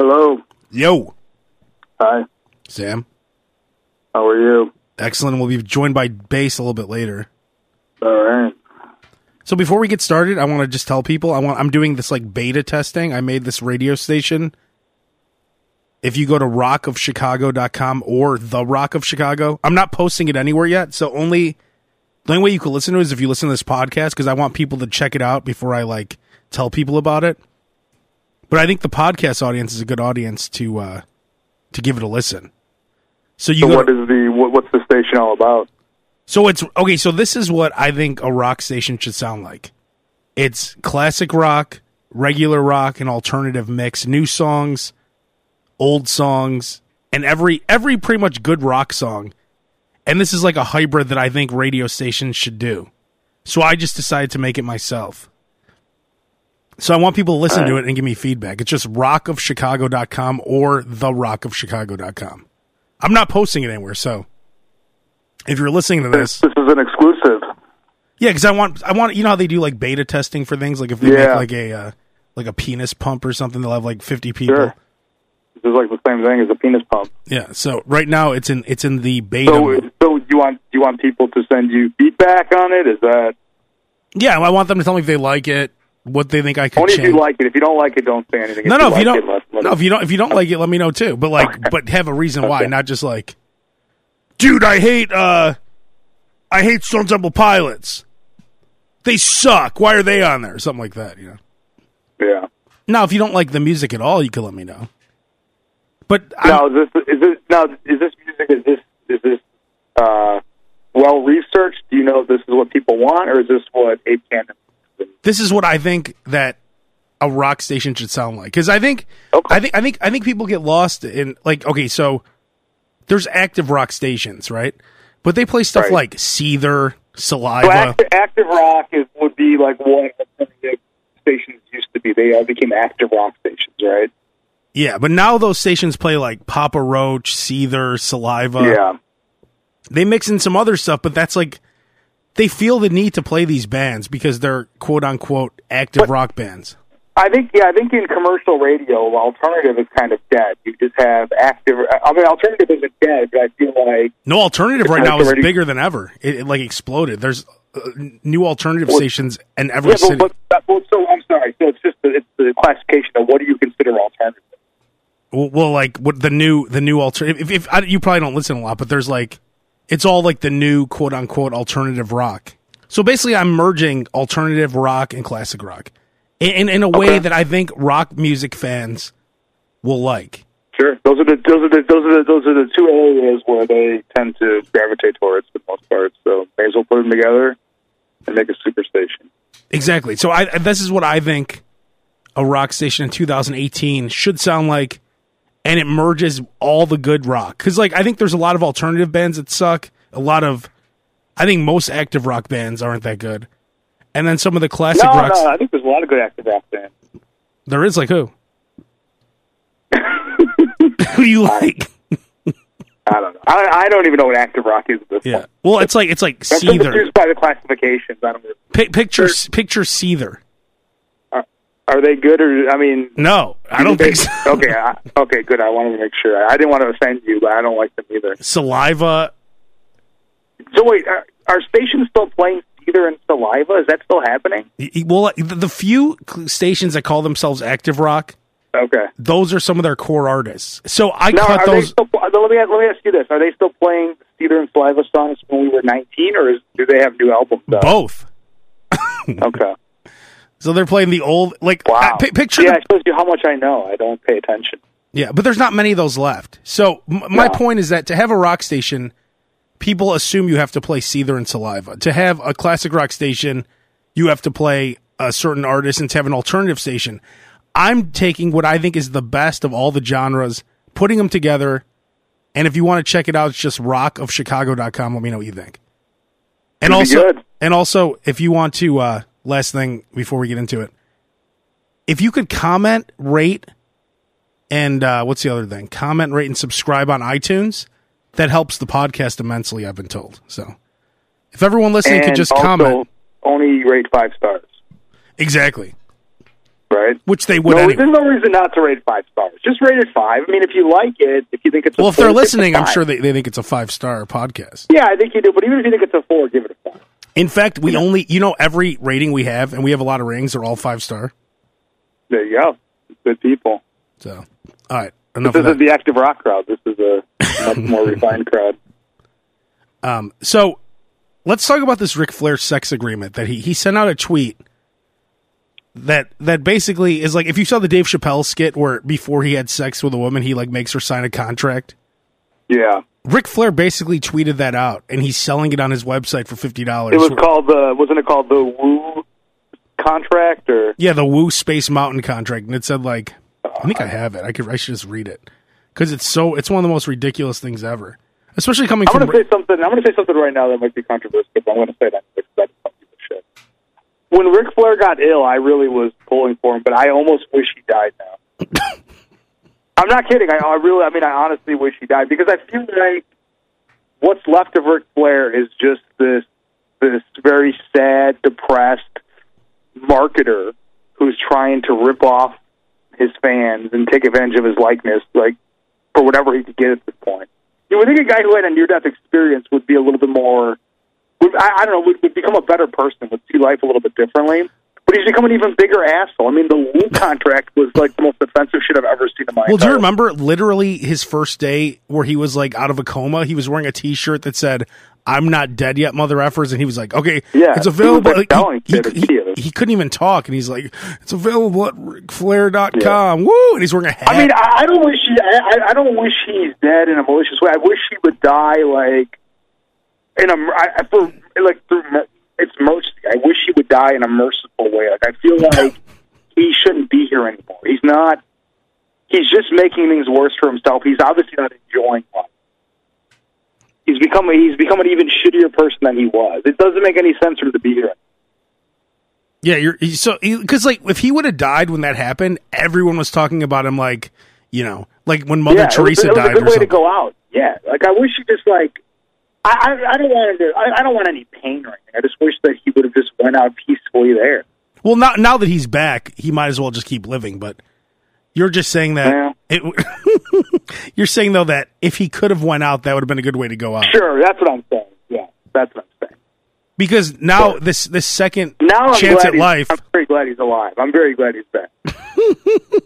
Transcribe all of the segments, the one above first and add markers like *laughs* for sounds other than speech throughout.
Hello. Yo, Hi. Sam. How are you? Excellent. We'll be joined by Bass a little bit later. All right. So before we get started, I want to just tell people I want I'm doing this like beta testing. I made this radio station. If you go to rockofchicago.com or the Rock of Chicago, I'm not posting it anywhere yet. So only the only way you can listen to it is if you listen to this podcast because I want people to check it out before I like tell people about it. But I think the podcast audience is a good audience to uh to give it a listen. So you So what is the what, what's the station all about? So it's okay. So this is what I think a rock station should sound like. It's classic rock, regular rock, and alternative mix, new songs, old songs, and every every pretty much good rock song. And this is like a hybrid that I think radio stations should do. So I just decided to make it myself. So I want people to listen to it and give me feedback. It's just rockofchicago.com or therockofchicago.com. I'm not posting it anywhere, so if you're listening to this, This is an exclusive. yeah, because I want, I want, you know how they do like beta testing for things, like if they Yeah. make like a, uh, like a penis pump or something, they'll have like 50 people. Sure. This is like the same thing as a penis pump. Yeah. So right now it's in, it's in the beta. So, so you want you want people to send you feedback on it? Is that yeah, I want them to tell me if they like it, what they think I could only if you like it? If you don't like it, don't say anything. no, no, if you like don't, it, let- let no, if you don't, if you don't like it, let me know too. But like, but have a reason why, not just like, dude, I hate, uh, I hate Stone Temple Pilots. They suck. Why are they on there? Something like that, you know. yeah. Now, if you don't like the music at all, you can let me know. But Now is this is this now is this music is this is this uh, well researched? Do you know if this is what people want, or is this what Abe Kanan? This is what I think that a rock station should sound like. Because I think, Okay. I think, I think, I think people get lost in like, okay, so there's active rock stations, right? But they play stuff Right. like Seether, Saliva. Oh, so active, active rock is would be like what stations used to be. They all became active rock stations, right? Yeah, but now those stations play like Papa Roach, Seether, Saliva. yeah. They mix in some other stuff, but that's like they feel the need to play these bands because they're quote unquote active rock bands. I think yeah, I think in commercial radio, alternative is kind of dead. You just have active. I mean, alternative isn't dead, but I feel like No alternative right now is bigger than ever. It, it like exploded. There's uh, new alternative Well, stations in every yeah, city. but, but, but so I'm sorry. So it's just the, it's the classification of what do you consider alternative? well, well, like what the new the new alternative. If, if I, you probably don't listen a lot, but there's like it's all like the new quote unquote alternative rock. So basically, I'm merging alternative rock and classic rock in in, a way Okay. that I think rock music fans will like. Sure. Those are the those are the those are the those are the two areas where they tend to gravitate towards for the most part. So may as well put them together and make a super station. Exactly. So I this is what I think a rock station in 2018 should sound like, and it merges all the good rock. Because like I think there's a lot of alternative bands that suck. A lot of, I think most active rock bands aren't that good. And then some of the classic No, rocks. no, I think there's a lot of good active rock bands. There is like who? *laughs* who you like? I don't know. I, I don't even know what active rock is at this Yeah. point. Well, it's like it's like I'm Seether. by the classifications. I don't. Pi picture picture Seether. Are, they good or? I mean, No, I don't think so. *laughs* okay, I, okay, good. I wanted to make sure. I didn't want to offend you, but I don't like them either. Saliva. So wait, are, are stations still playing Seether and Saliva? Is that still happening? Well, uh, the the few stations that call themselves active rock, Okay. those are some of their core artists. So I Now, cut those. still? Let me let me ask you this: Are they still playing Seether and Saliva songs when we were nineteen, or is, do they have new albums? Out? both. Okay. So they're playing the old like Wow. uh, pi- picture. Yeah, the- it shows you how much I know. I don't pay attention. Yeah, but there's not many of those left. So m- my Yeah. point is that to have a rock station, people assume you have to play Seether and Saliva. To have a classic rock station, you have to play a certain artist, and to have an alternative station, I'm taking what I think is the best of all the genres, putting them together. And if you want to check it out, it's just rockofchicago.com. Let me know what you think. And also, and also, if you want to, uh, last thing before we get into it, if you could comment, rate, and uh, what's the other thing? Comment, rate, and subscribe on iTunes. That helps the podcast immensely. I've been told. So, if everyone listening could just comment, only rate five stars. exactly. right? which they would No, anyway. there's no reason not to rate five stars. Just rate it five. I mean, if you like it, if you think it's a Well, if they're listening, I'm sure they, they think it's a five star podcast. Yeah, I think you do. But even if you think it's a four, give it a five. In fact, we only, you know, every rating we have, and we have a lot of ratings, are all five star. There you go. Good people. So, all right, enough This that. the active rock crowd. This is a much more *laughs* refined crowd. Um, so, let's talk about this Ric Flair sex agreement that he he sent out a tweet that that basically is like if you saw the Dave Chappelle skit where before he had sex with a woman, he like makes her sign a contract. Yeah, Ric Flair basically tweeted that out, and he's selling it on his website for fifty dollars. it was called the wasn't it called the Woo contract or Yeah, the Woo Space Mountain contract, and it said like, I think I have it. I could, I should just read it because it's so, it's one of the most ridiculous things ever, especially coming I'm from. going to say something. I'm going to say something right now that might be controversial, but I'm going to say that because that's some people's shit. When Ric Flair got ill, I really was pulling for him, but I almost wish he died now. *laughs* I'm not kidding. I, I really, I mean, I honestly wish he died because I feel like what's left of Ric Flair is just this this very sad, depressed marketer who's trying to rip off his fans and take advantage of his likeness, like for whatever he could get at this point. You would think a guy who had a near death experience would be a little bit more. Would, I, I don't know. Would, would become a better person. Would see life a little bit differently. But he's become an even bigger asshole. I mean, the Woo contract was like the most offensive shit I've ever seen in my. well, do you remember literally his first day where he was like out of a coma? He was wearing a T-shirt that said, "I'm not dead yet, mother effers," and he was like, "Okay, Yeah, it's available." like, Like, he, he, he, he couldn't even talk, and he's like, "It's available at RicFlair.com." Woo! And he's wearing a hat. I mean, I, I don't wish he. I, I- don't wish he's dead in a malicious way. I wish he would die like in a I, for like through it's mercy. I wish he would die in a merciful way. Like I feel like he shouldn't be here anymore. He's not. He's just making things worse for himself. He's obviously not enjoying life. He's become a, he's become an even shittier person than he was. It doesn't make any sense for him to be here. Yeah, you're so because like if he would have died when that happened, everyone was talking about him like you know like when Mother yeah, Teresa it was, it was died a good or way something. to go out. Yeah, like I wish he just like I I, I don't want him to. I, I don't want any pain or anything. I just wish that he would have just went out peacefully there. Well, now now that he's back, he might as well just keep living. But you're just saying that it. *laughs* you're saying though that if he could have went out, that would have been a good way to go out. Sure, that's what I'm saying. Yeah, that's what I'm saying. Because now this this second Now chance at life, I'm very glad he's alive. I'm very glad he's back. *laughs*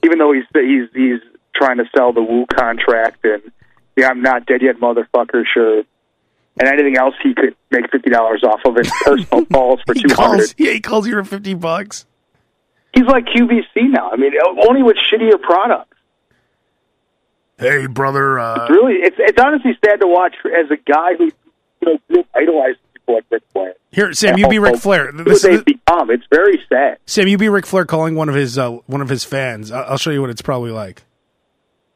Even though he's he's he's trying to sell the Woo contract and the I'm not dead yet motherfucker shirt and anything else he could make fifty dollars off of it. Personal *laughs* calls for two hundred. Yeah, he calls you for fifty bucks. He's like QVC now. I mean, only with shittier products. Hey, brother. Uh, Really, it's it's honestly sad to watch as a guy who you know grew up idolizing people like Ric Flair. here, Sam, you be Ric Flair. Who This, they've become. It's very sad. Sam, you be Ric Flair calling one of his uh, one of his fans. I- I'll show you what it's probably like.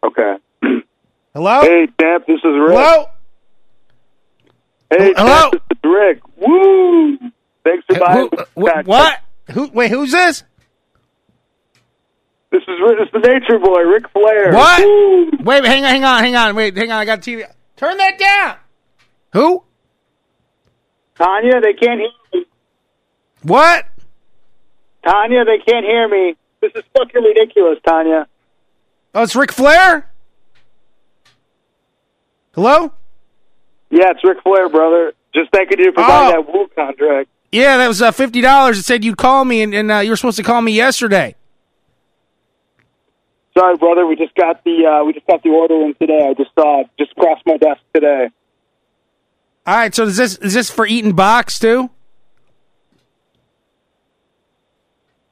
Okay. *clears throat* Hello. Hey, champ, this is Rick. Hello. Hey, Hello? Rick. Woo! Thanks for buying. Who, wh- what? Who? Wait, who's this? This is this is the Nature Boy, Ric Flair. What? Woo! Wait, hang on, hang on, hang on. Wait, hang on. I got TV. Turn that down. Who? Tanya, they can't hear me. What? Tanya, they can't hear me. This is fucking ridiculous, Tanya. Oh, it's Ric Flair. Hello. Yeah, it's Ric Flair, brother. Just thanking you for Oh. buying that Woo contract. Yeah, that was uh, fifty dollars. It said you'd call me, and, and uh, you were supposed to call me yesterday. Sorry, brother. We just got the uh, we just got the order in today. I just saw it just crossed my desk today. All right. So is this is this for eating box too?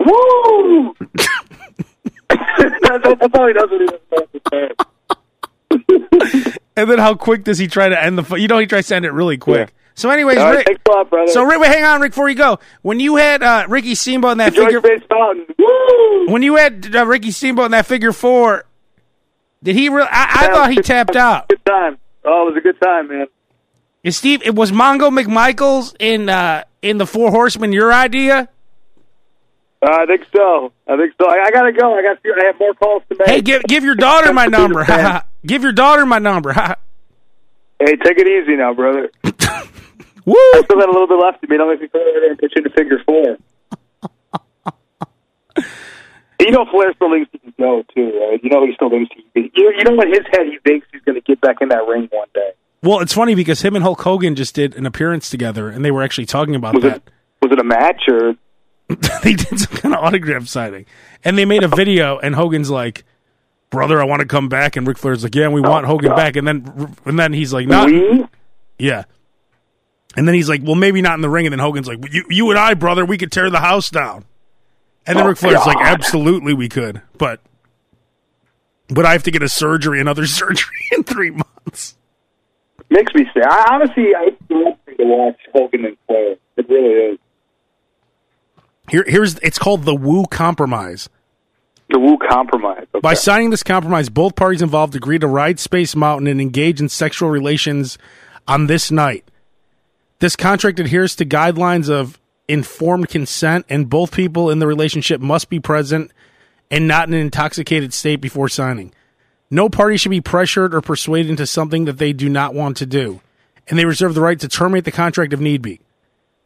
Woo! that's, that's all he does he doesn't know what to say. And then how quick does he try to end the? Fu- you know, he tries to end it really quick. Yeah. So, anyways, right, Rick. thanks a lot, brother. So, Rick, wait, hang on, Rick, before you go. When you had uh, Ricky Steamboat in that Enjoy figure, Space Mountain. Woo! when you had uh, Ricky Steamboat in that figure four, did he? Re- I, I thought he tapped time. out. Good time. Oh, it was a good time, man. Is Steve? It was Mongo McMichaels in uh, in the Four Horsemen. Your idea? Uh, I think so. I think so. I, I gotta go. I got. I have more calls to make. Hey, give give your daughter my *laughs* number. *laughs* give your daughter my number. *laughs* Hey, take it easy now, brother. *laughs* Woo! I still got a little bit left of me. Don't make me go over there and put you the figure four. *laughs* You know, Flair still thinks he can go too. Right? You know, he still thinks he. Can, you, you know, in his head, he thinks he's going to get back in that ring one day. Well, it's funny because him and Hulk Hogan just did an appearance together, and they were actually talking about Was that. it was it a match or? they did some kind of autograph signing, and they made a video. And Hogan's like, "Brother, I want to come back," and Ric Flair's like, "Yeah, we want Hogan God. back." And then, and then he's like, "Not, We? yeah." And then he's like, "Well, maybe not in the ring." And then Hogan's like, "You, you and I, brother, we could tear the house down." And then Oh, Ric Flair's like, "Absolutely, we could, but." But I have to get a surgery, another *laughs* surgery in three months. Makes me sad. I, honestly, I love to watch Hogan and Flair. It really is. Here, here's it's called the Woo Compromise. The Woo compromise. Okay. By signing this compromise, both parties involved agree to ride Space Mountain and engage in sexual relations on this night. This contract adheres to guidelines of informed consent, and both people in the relationship must be present and not in an intoxicated state before signing. No party should be pressured or persuaded into something that they do not want to do, and they reserve the right to terminate the contract if need be.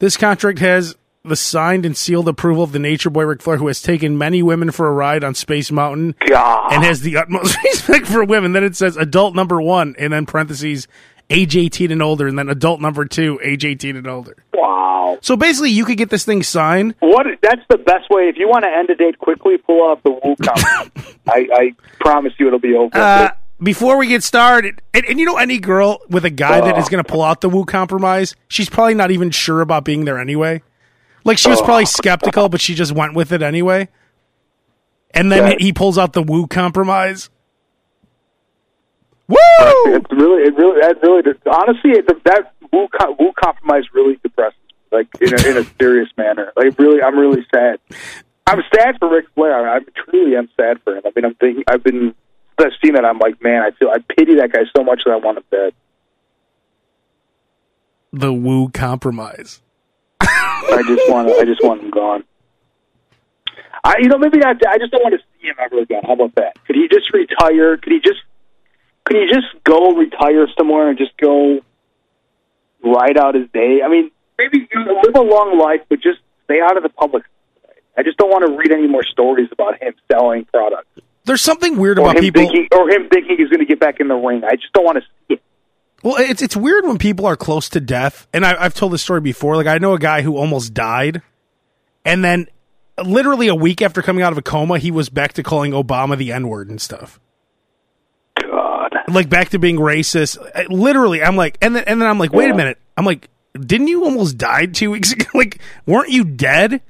This contract has the signed and sealed approval of the Nature Boy Ric Flair, who has taken many women for a ride on Space Mountain God. and has the utmost *laughs* respect for women. Then it says adult number one, and then parentheses age 18 and older, and then adult number two, age 18 and older. wow. So basically, you could get this thing signed. What? That's the best way. If you want to end a date quickly, pull out the Woo compromise. *laughs* I, I promise you, it'll be over. Uh, before we get started, and, and you know, any girl with a guy that is going to pull out the Woo compromise, she's probably not even sure about being there anyway. Like she was probably oh. skeptical, but she just went with it anyway. And then Right. he pulls out the woo compromise. Woo! It's really, it really, that really, honestly, it, that Woo, co- Woo compromise really depresses me, like in a, in a serious manner. Like really, I'm really sad. I'm sad for Ric Flair. I, I truly am sad for him. I mean, I'm thinking, I've been, I've seen that. I'm like, man, I feel, I pity that guy so much that I want him dead. The woo compromise. I just want, I just want him gone. I, you know, maybe not. I just don't want to see him ever again. How about that? Could he just retire? Could he just, could he just go retire somewhere and just go ride out his day? I mean, maybe you know, live a long life, but just stay out of the public. I just don't want to read any more stories about him selling products There's something weird or about him people. thinking or him thinking he's going to get back in the ring. I just don't want to see it. Well, it's it's weird when people are close to death, and I, I've told this story before. Like I know a guy who almost died, and then literally a week after coming out of a coma, he was back to calling Obama the N word and stuff. God, Like back to being racist. Literally, I'm like, and then and then I'm like, wait a minute. I'm like, didn't you almost die two weeks ago? *laughs* like, weren't you dead?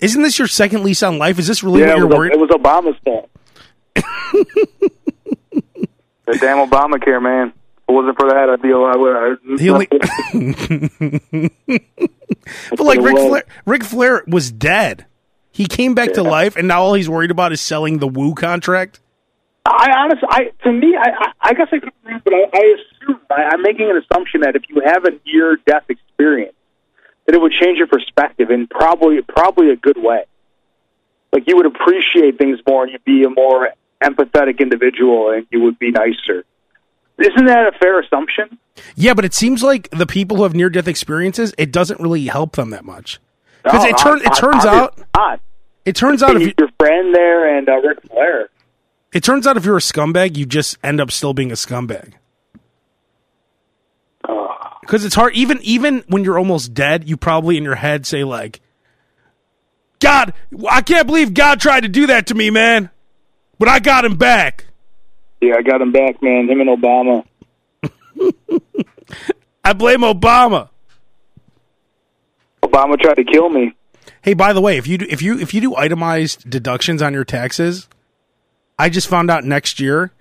Isn't this your second lease on life? Is this really yeah, what you're worried? it was Obama's fault. *laughs* the damn Obamacare, man. It wasn't for that, I'd be alive. I, He only- *laughs* But like Ric Flair, Ric Flair was dead. He came back to life, and now all he's worried about is selling the Woo contract. I honestly, I to me, I, I, guess I could wrong, but I, I assume I, I'm making an assumption that if you have a near-death experience, that it would change your perspective in probably probably a good way. Like you would appreciate things more, and you'd be a more empathetic individual, and you would be nicer. Isn't that a fair assumption? Yeah, but it seems like the people who have near death experiences, it doesn't really help them that much. Because No, it, turn, it I- I- turns out, not. it turns out if you, your friend there and uh, Ric Flair. it turns out if you're a scumbag, you just end up still being a scumbag. Oh, Because it's hard, even even when you're almost dead, you probably in your head say like, "God, I can't believe God tried to do that to me, man, but I got him back. Yeah, I got him back, man. Him and Obama. *laughs* I blame Obama." Obama tried to kill me. Hey, by the way, if you do, if you if you do itemized deductions on your taxes, I just found out next year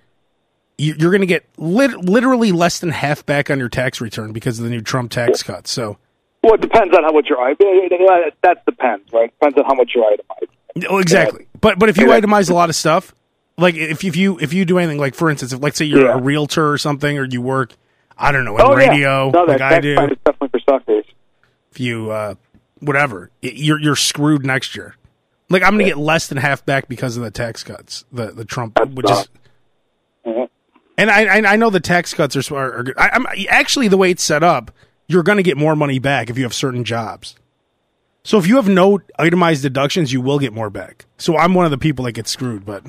you, you're going to get lit, literally less than half back on your tax return because of the new Trump tax cuts. So, Well, it depends on how much you're. That depends, right? Depends on how much you're itemized. oh, exactly. But but if you Yeah. itemize a lot of stuff, like if if you if you do anything, like for instance, if let's say you're Yeah. a realtor or something, or you work, I don't know, in Oh radio, yeah, no, like that, I do, definitely for suckers. if you uh, whatever, y- you're you're screwed next year. Like I'm going to get less than half back because of the tax cuts, the the Trump, which is. Yeah. And I, I I know the tax cuts are, are, are. I, I'm actually the way it's set up. You're going to get more money back if you have certain jobs. So if you have no itemized deductions, you will get more back. So I'm one of the people that get screwed, but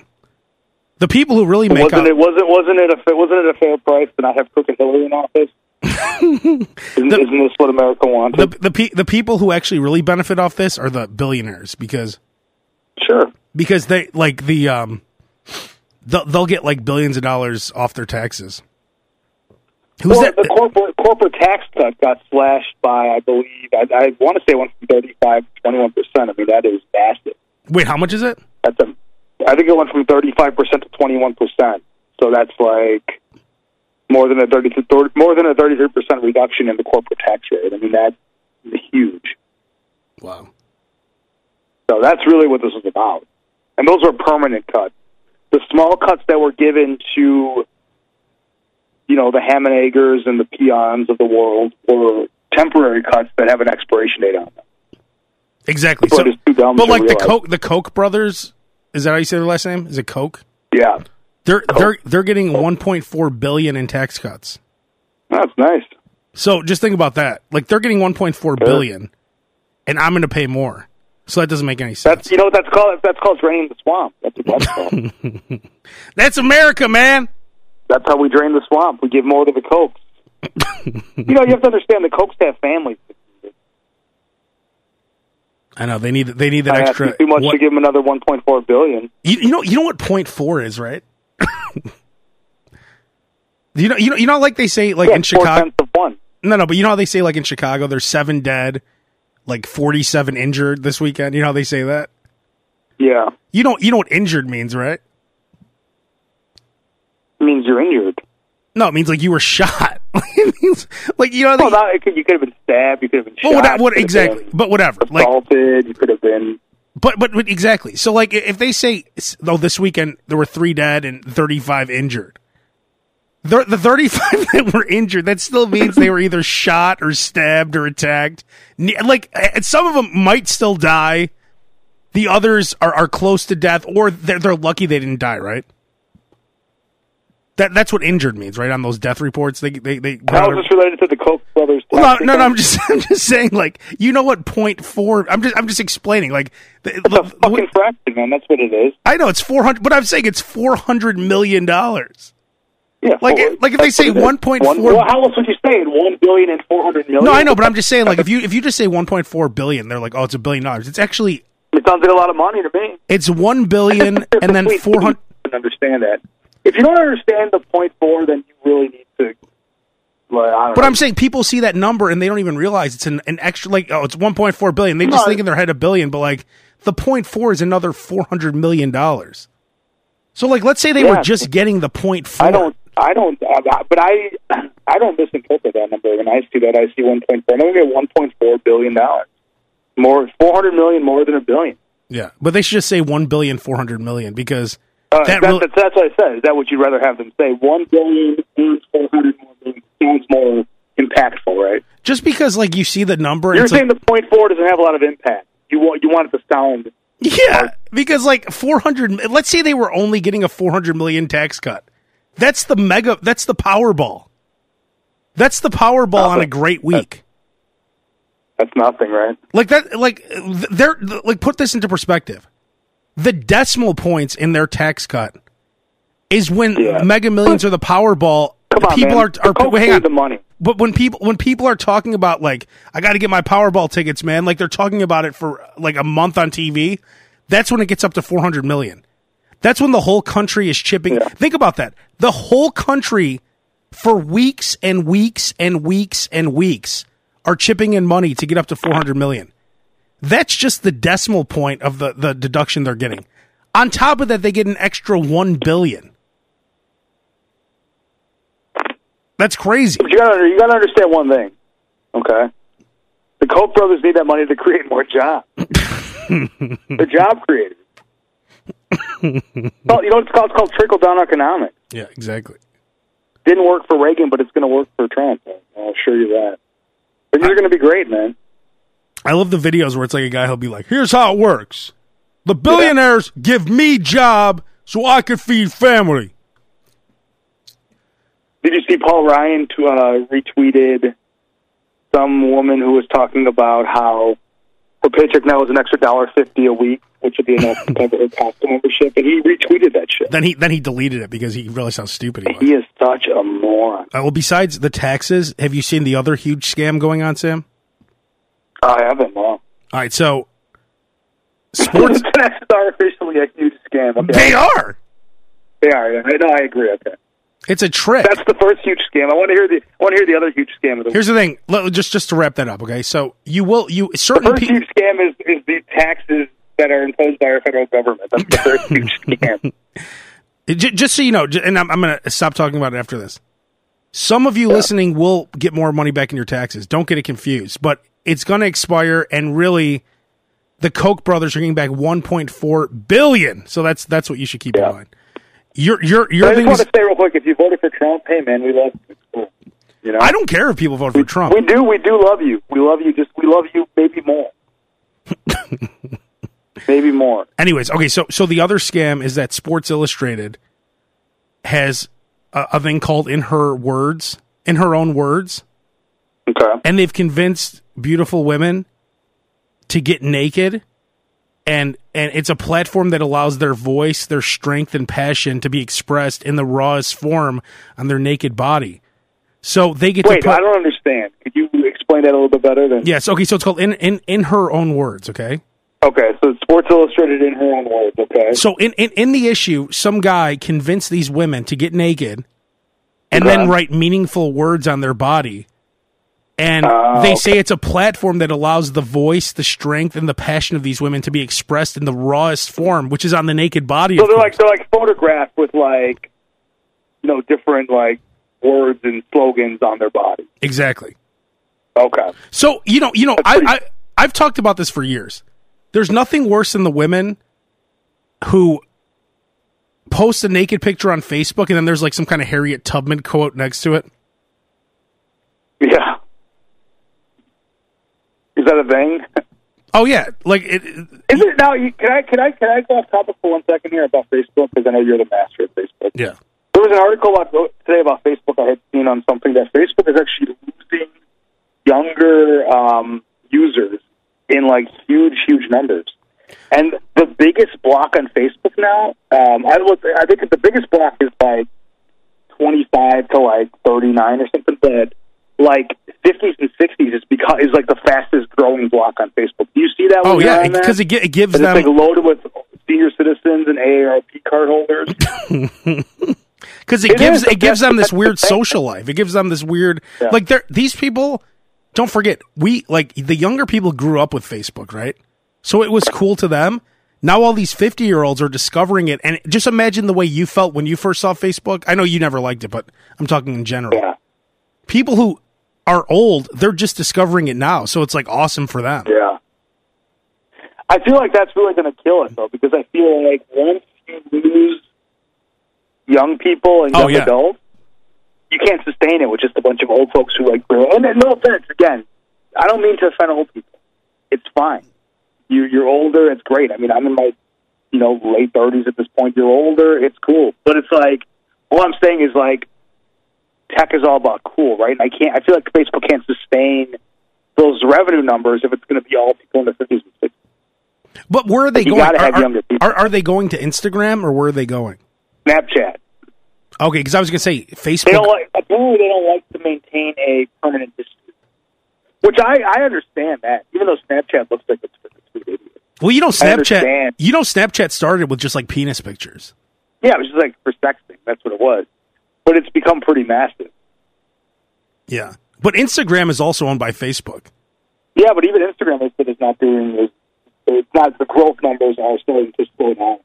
the people who really make wasn't up, it wasn't wasn't it a wasn't it a fair price to not have Cook and Hillary in office? *laughs* isn't, The- isn't this what America wanted? the the pe- the people who actually really benefit off this are the billionaires because sure. because they like the um they'll, they'll get like billions of dollars off their taxes. Who's Well, that? the corporate corporate tax cut got slashed by, I believe, I, I want to say from thirty five to twenty one percent. I mean, that is massive. Wait, how much is it? That's a, I think it went from thirty five percent to twenty one percent. So that's like more than a thirty more than a thirty three percent reduction in the corporate tax rate. I mean, that's huge. Wow. So that's really what this is about. And those were permanent cuts. The small cuts that were given to, you know, the Hamanagers and the peons of the world were temporary cuts that have an expiration date on them. Exactly. People So, are just too dumb but like the. Koch the Koch brothers, is that how you say their last name? Is it Koch? Yeah, They're they're they're getting 1.4 billion in tax cuts. that's nice. So just think about that. Like they're getting 1.4 billion, and I'm going to pay more. So that doesn't make any sense. That's you know what that's called. That's called draining the swamp. That's what that's called. *laughs* That's America, man. that's how we drain the swamp. We give more to the Kochs. *laughs* you know, you have to understand the Kochs have families. I know they need they need that I extra. too much what- to give them another one point four billion. you, you know you know what point four is, right? *laughs* you know you know you know like they say like Yeah, in Chicago. tenths of one. No, no, but you know how they say like in Chicago, there's seven dead, like 47 injured this weekend. You know how they say that. Yeah, You know you know what injured means, right? it means you're injured. No, it means like you were *laughs* shot. *laughs* like you know. Well, could, you could have been stabbed. You could have been well, shot. what, you what exactly? But whatever. Like assaulted. you could have been. But, but but exactly. So like if they say though this weekend there were three dead and thirty five injured, the the thirty five *laughs* that were injured that still means they were either shot or stabbed or attacked. Like some of them might still die. The others are, are close to death, or they're they're lucky they didn't die. Right. That that's what injured means, right? On those death reports, they they they. How is this related to the Koch brothers? Well, no, no, no. I'm just, *laughs* I'm just saying, like, you know what? Point four. I'm just, I'm just explaining, like, the, It's a fucking fraction, man. That's what it is. I know it's four hundred, but I'm saying it's four hundred million dollars. Yeah, Like, four- it- like if they say what 1.4 Well, how else would you say it? One billion and four hundred million. No, I know, but I'm just saying, like, if you if you just say one point four billion, they're like, oh, it's a billion dollars. It's actually It sounds like a lot of money to me. it's one billion *laughs* and then four hundred. understand that. If you don't understand the point four, then you really need to. Like, But know. I'm saying people see that number and they don't even realize it's an, an extra, like, oh, it's one point four billion. They just No. think in their head a billion, but like the point four is another four hundred million dollars. So, like, let's say they were just getting the point four. I don't. I don't. Uh, but I. *clears throat* I don't misinterpret that number. When I see that, I see one point four. I'm going to get one point four billion dollars. More, four hundred million more than a billion. Yeah, but they should just say one billion four hundred million because Uh, that that, really, that's, that's what I said. Is that what you'd rather have them say? One billion four hundred more million sounds more impactful, right? just because like you see the number, You're like- saying the point four doesn't have a lot of impact. You want you want it to sound Yeah, because like 400 let's say they were only getting a 400 million tax cut. That's the mega that's the Powerball. That's the Powerball on a great week. that's nothing, right? Like that like they're like put this into perspective. The decimal points in their tax cut is when Yeah. Mega Millions or the Powerball Come on, people man. are are wait, hang on. the money. But when people when people are talking about like I got to get my Powerball tickets, man, like they're talking about it for like a month on TV. That's when it gets up to 400 million. That's when the whole country is chipping. Yeah. Think about that. The whole country for weeks and weeks and weeks and weeks are chipping in money to get up to 400 million. That's just the decimal point of the, the deduction they're getting. On top of that, they get an extra 1 billion. That's crazy. But you gotta you gotta understand one thing, okay? The Koch brothers need that money to create more jobs. *laughs* They're job creators. *laughs* well, you know what it's called? It's called trickle down economics. Yeah, exactly. Didn't work for Reagan, but it's going to work for Trump. I'll assure you that. But you're going to be great, man. I love the videos where it's like a guy who'll be like, "Here's how it works: the billionaires give me job so I could feed family." Did you see Paul Ryan to, uh, retweeted some woman who was talking about how Her paycheck now is an extra dollar fifty a week, which would be enough to cover her Costco membership. And he retweeted that shit. Then he then he deleted it because he realized how stupid he was. He is such a moron. Uh, well, besides the taxes, have you seen the other huge scam going on, Sam? I haven't. No. All right, so *laughs* sports taxes are officially a huge scam. Okay. they are. They are. yeah. I know. I agree. Okay. It's a trick. That's the first huge scam. I want to hear the. I want to hear the other huge scam of the. Here's the thing. Let- Just just to wrap that up, okay? So you will you the certain first people. huge scam is is the taxes that are imposed by our federal government. That's the first huge *laughs* scam. Just so you know, and I'm, I'm going to stop talking about it after this. Some of you listening will get more money back in your taxes. Don't get it confused, but it's going to expire, and really, the Koch brothers are getting back 1.4 billion. So that's that's what you should keep Yeah. in mind. Your your But your I just want to say real quick: if you voted for Trump, hey man, we love you. You know, I don't care if people vote for Trump. We do. We do love you. We love you. Just we love you. Maybe more. *laughs* maybe more. Anyways, okay, so so the other scam is that Sports Illustrated has a, a thing called in her words, in her own words, Okay. and they've convinced beautiful women to get naked and and it's a platform that allows their voice, their strength and passion to be expressed in the rawest form on their naked body. So they get Wait, to put I don't understand. Could you explain that a little bit better? Than Yes, okay, so it's called in in in her own words, okay? Okay, so Sports Illustrated in her own words. Okay. So in, in, in the issue, some guy convinced these women to get naked and Okay. then write meaningful words on their body. And Oh, they okay. say it's a platform that allows the voice, the strength, and the passion of these women to be expressed in the rawest form, which is on the naked body. So they're like they're like photographed with like you know different like words and slogans on their body. exactly. Okay. So you know, you know, I, pretty- I I've talked about this for years. There's nothing worse than the women who post a naked picture on Facebook and then there's like some kind of Harriet Tubman quote next to it. Yeah. Is that a thing? Oh yeah, like it, Is it now? You, can I can I can I go off topic for one second here about Facebook because I know you're the master of Facebook. yeah. There was an article about, today about Facebook I had seen on something that Facebook is actually losing younger um, users in like huge, huge numbers. And the biggest block on Facebook now, um, I look, I think the biggest block is like 25 to like 39 or something, but like 50s and 60s is because is like the fastest growing block on Facebook. Do you see that? Oh yeah, because it, it gives And it's like them loaded with senior citizens and AARP card holders. *laughs* because it, It gives it gives them this weird social life. It gives them this weird Yeah. like they're these people. Don't forget, we like the younger people grew up with Facebook, right? So it was cool to them. Now all these fifty year olds are discovering it, and just imagine the way you felt when you first saw Facebook. I know you never liked it, but I'm talking in general. yeah. People who are old, they're just discovering it now, so it's like awesome for them. Yeah. I feel like that's really going to kill it, though, because I feel like once you lose young people and Oh, young yeah. adults, you can't sustain it with just a bunch of old folks who like. And no offense, again, I don't mean to offend old people. It's fine. You you're older. It's great. I mean, I'm in my you know late thirties at this point. You're older. It's cool, but it's like all I'm saying is like tech is all about cool, right? And I can't. I feel like Facebook can't sustain those revenue numbers if it's going to be all people in their fifties and sixties. But where are they going? are, younger people. are, are they going to Instagram or where are they going? Snapchat. Okay, because I was gonna say They Facebook. don't like. Apparently, they don't like to maintain a permanent history, which I I understand that. Even though Snapchat looks like it's for complete idiots. well, you know, Snapchat. You know, Snapchat started with just like penis pictures. Yeah, it was just like for sexting. That's what it was. But it's become pretty massive. Yeah, but Instagram is also owned by Facebook. Yeah, but even Instagram, is not doing this. it's not the growth numbers are starting to slow down.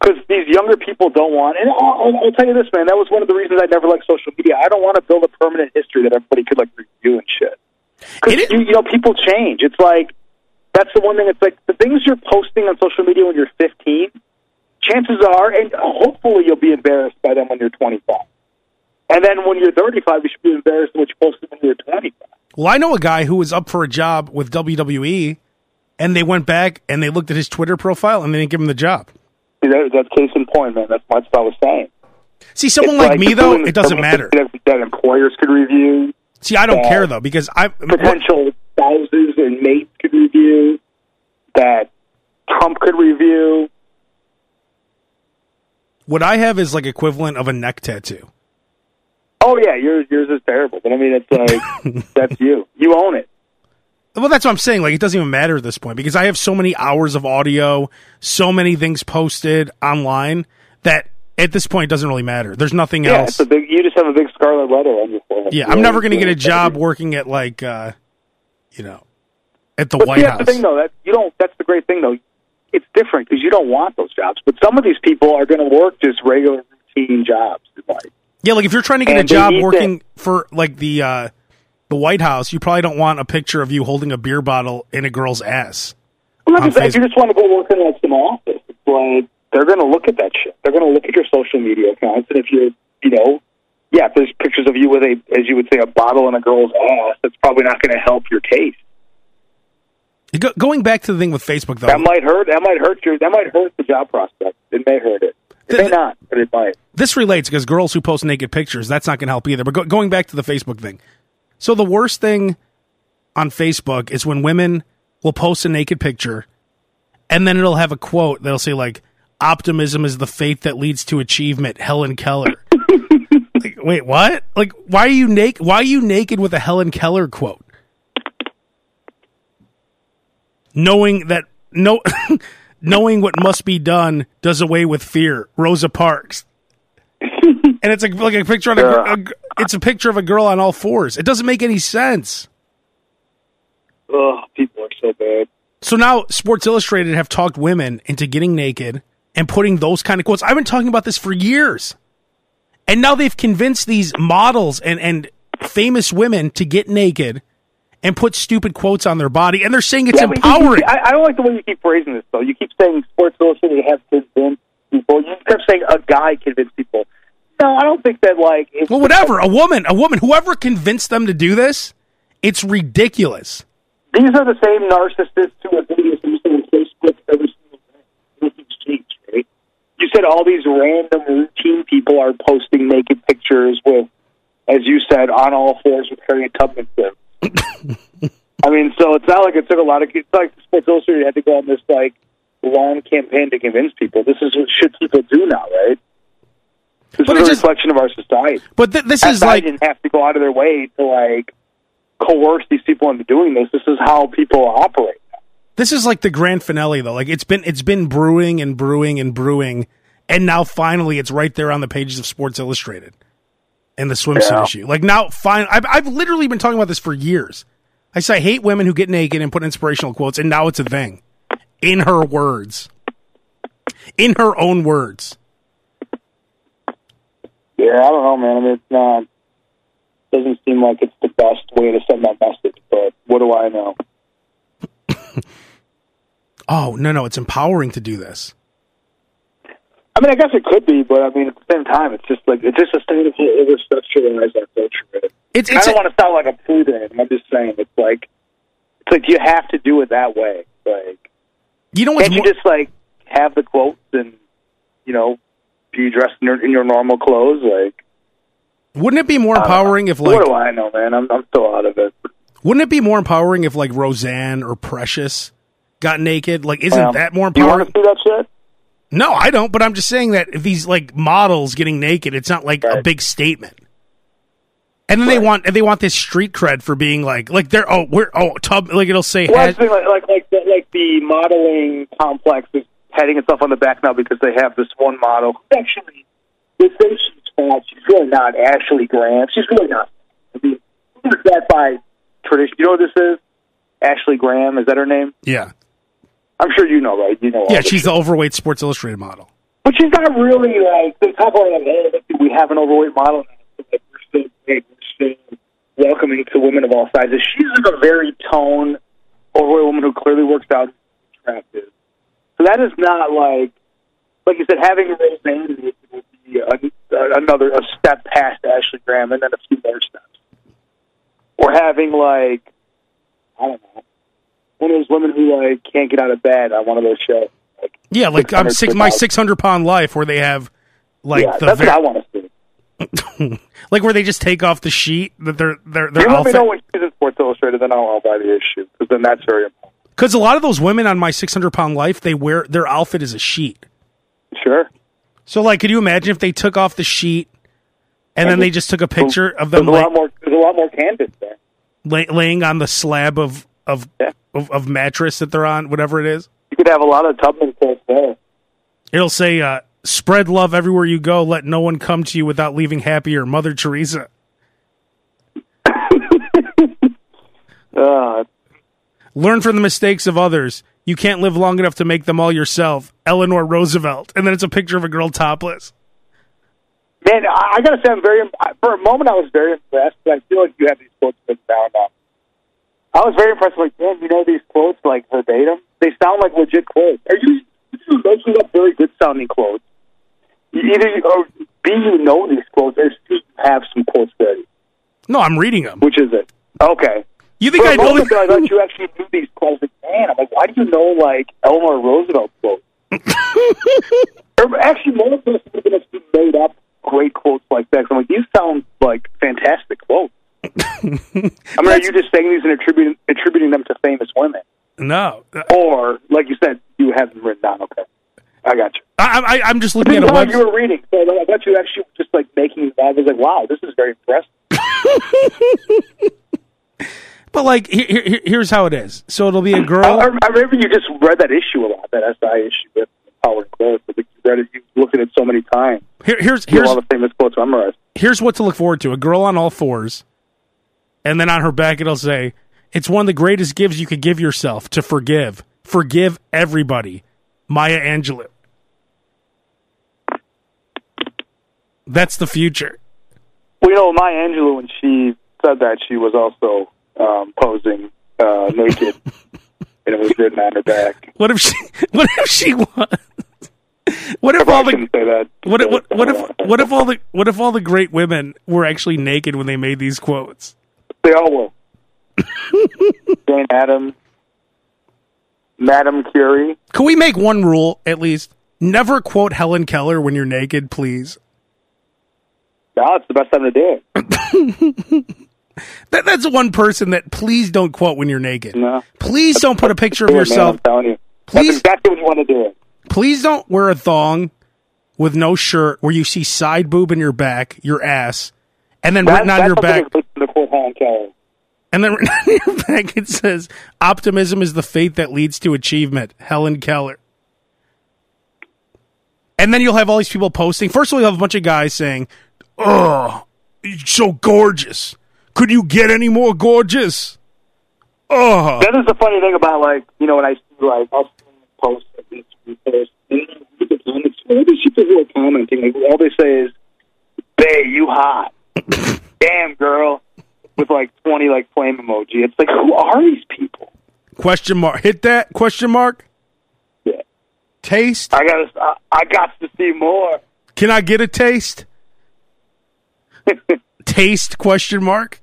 Because these younger people don't want, and I'll, I'll, I'll tell you this, man, that was one of the reasons I never liked social media. I don't want to build a permanent history that everybody could like review and shit. Because you, you know, people change. It's like that's the one thing. It's like the things you're posting on social media when you're 15. Chances are, and hopefully, you'll be embarrassed by them when you're 25. And then when you're 35, you should be embarrassed what you posted when you were 25. Well, I know a guy who was up for a job with WWE, and they went back and they looked at his Twitter profile and they didn't give him the job. See, that, that's case in point, man. That's, what I was saying. See, someone It's like, me though, it doesn't matter. That, that employers could review See, I don't care though because I potential spouses and mates could review, that Trump could review. What I have is like equivalent of a neck tattoo. Oh yeah, yours yours is terrible, but I mean it's like *laughs* that's you. You own it. Well, that's what I'm saying. Like, it doesn't even matter at this point because I have so many hours of audio, so many things posted online that at this point it doesn't really matter. There's nothing Yeah, else. big. You just have a big scarlet letter on your forehead. Yeah, You I'm know, never going to get a job working at like, uh, you know, at the But White see, House. the thing, though. That you don't. That's the great thing, though. It's different because you don't want those jobs. But some of these people are going to work just regular routine jobs. in life. Yeah, like if you're trying to get a And they job working for like the uh, the White House, you probably don't want a picture of you holding a beer bottle in a girl's ass. Well, if you just want to go work in like some office, it's like they're going to look at that shit. They're going to look at your social media accounts, and if you're, you know, yeah, if there's pictures of you with a, as you would say, a bottle in a girl's ass, that's probably not going to help your case. Go- going back to the thing with Facebook, though, That might hurt. That might hurt your. That might hurt the job prospect. It may hurt it. It may not, but it might. this relates because girls who post naked pictures, that's not going to help either. But go- going back to the Facebook thing. So the worst thing on Facebook is when women will post a naked picture and then it'll have a quote that'll say like optimism is the faith that leads to achievement, Helen Keller. *laughs* like, wait, what? Like why are you naked why are you naked with a Helen Keller quote? Knowing that no *laughs* knowing what must be done does away with fear. Rosa Parks. *laughs* and it's like like a picture on a, a it's a picture of a girl on all fours. It doesn't make any sense. Ugh, people are so bad. So now Sports Illustrated have talked women into getting naked and putting those kind of quotes. I've been talking about this for years. And now they've convinced these models and, and famous women to get naked and put stupid quotes on their body. And they're saying it's Yeah, but you- empowering. I, I don't like the way you keep phrasing this, though. You keep saying Sports Illustrated have convinced people. You kept saying a guy convinced people. No, I don't think that. Like, well, whatever. A woman, a woman, whoever convinced them to do this, it's ridiculous. these are the same narcissists who are doing this on Facebook every single day. Nothing's changed, right? You said all these random routine people are posting naked pictures with, as you said, on all fours with Harriet Tubman. films. *coughs* I mean, so it's not like it took a lot of. It's like Sports Illustrated had to go on this like long campaign to convince people. This is what should people do now, right? This But is a just- reflection of our society. But th- this is like didn't have to go out of their way to like coerce these people into doing this. This is how people operate. this is like the grand finale though. Like it's been it's been brewing and brewing and brewing, and now finally it's right there on the pages of Sports Illustrated and the swimsuit Yeah. issue. Like now, fine. I've I've literally been talking about this for years. I say I hate women who get naked and put inspirational quotes, and now it's a thing. In her words, in her own words. Yeah, I don't know, man. I mean, it's not. Doesn't seem like it's the best way to send that message, but what do I know? *laughs* Oh no, no, it's empowering to do this. I mean, I guess it could be, but I mean, at the same time, it's just like it's just a state of overstructurized our culture. Right? It's I it's don't want to sound like a prude. I'm just saying it's like it's like you have to do it that way. Like, you know what's can't you more, just like have the quotes and you know be dressed in your, in your normal clothes? Like, wouldn't it be more know. empowering if like what do I know, man? I'm I'm still out of it. Wouldn't it be more empowering if like Roseanne or Precious got naked? Like, isn't Well, that more Do you want empowering? to see that shit? No, I don't. But I'm just saying that if these like models getting naked, it's not like a big statement. And then they want and they want this street cred for being like like they're oh we're oh tub like it'll say Well, has- the like like like the, like the modeling complex is patting itself on the back now because they have this one model. Actually, they say she's fat. She's really not Ashley Graham. She's really not. I mean, that by tradition? You know what this is? Ashley Graham is that her name? yeah I'm sure you know, right? You know. yeah she's the overweight Sports Illustrated model. but she's not really like they talk about hey, we have an overweight model. now. Like, we're still big. We're still welcoming to women of all sizes. She's like a very toned, overweight woman who clearly works out, attractive. So that is not like, like you said, having Roseanne would would be a, uh, another a step past Ashley Graham, and then a few more steps. Or having like, I don't know, one of those women who like can't get out of bed on one of those shows. Like, Yeah, like I'm six my six hundred pound life where they have like yeah, the that's ver- what I want to see. *laughs* like where they just take off the sheet that they're they're their You let me know when she's in Sports Illustrated, then I'll, I'll buy the issue because then that's very important. Because a lot of those women on my 600 pound life, they wear their outfit is a sheet. Sure. So like, could you imagine if they took off the sheet and then they just took a picture of There's them a like lot more. There's a lot more canvas there. lay, laying on the slab of of, Yeah. of of mattress that they're on, whatever it is? You could have a lot of Tubman quotes there. It'll say, uh, "Spread love everywhere you go. Let no one come to you without leaving happy." Or Mother Teresa. *laughs* Uh, Learn from the mistakes of others. You can't live long enough to make them all yourself. Eleanor Roosevelt. And then it's a picture of a girl topless. man, I, I gotta say, I'm very. For a moment, I was very impressed. But I feel like you have these quotes written down now. I was very impressed. Like, man, you know these quotes like verbatim. They sound like legit quotes. Are you? Those are not very good sounding quotes. Either you, or B, you know these quotes, or C, you have some quotes ready. No, I'm reading them. Which is it? Okay. You think For I a know? moment, I thought you actually knew these quotes. Like, man, I'm like, why do you know like Eleanor Roosevelt quotes? *laughs* or actually, more of this would have been made up great quotes like that. 'Cause I'm like, these sound like fantastic quotes. I mean, are you just saying these and attributing attributing them to famous women, No, or like you said, you have them written down? Okay, I got you. I, I, I'm just looking at a how you were reading, so I bet you actually just like making. I was like, wow, this is very impressive. *laughs* But like, here, here, here's how it is. So it'll be a girl. I I remember you just read that issue a lot, that SI issue with Howard Close. I think you read it, you looked at it so many times. Here, here's here's all the famous quotes memorized. here's what to look forward to: a girl on all fours, and then on her back it'll say, "It's one of the greatest gifts you could give yourself to forgive. Forgive everybody." Maya Angelou. That's the future. Well, you know, Maya Angelou, when she said that, she was also um, posing uh, naked, *laughs* and it was written on her back. What if she? *laughs* What if she was? What if all the shouldn't say that. what if, what, what if what if all the what if all the great women were actually naked when they made these quotes? They all will. *laughs* Jane Addams, Madame Curie. Can we make one rule at least? Never quote Helen Keller when you're naked, please. Now it's the best time to do it. *laughs* That, that's one person that please don't quote when you're naked. No. Please don't put a picture of man, yourself. I'm telling you. Please- That's exactly what you want to do. Please don't wear a thong with no shirt where you see side boob in your back, your ass, and then That, written on your back, that's written to quote Helen Keller. and then on your back it says, "Optimism is the faith that leads to achievement." Helen Keller. And then you'll have all these people posting. First of all, you'll have a bunch of guys saying, "Oh, you're so gorgeous. Could you get any more gorgeous?" Oh, That is the funny thing about like you know when I see like I'll see posts of these posts and then I comments. All these people who are commenting, like all they say is, "Bae, you hot." *laughs* Damn girl, with like twenty like flame emoji. It's like who are these people? question mark. Hit that question mark. Yeah, Taste. I got to I, I got to see more. Can I get a taste? *laughs* taste question mark.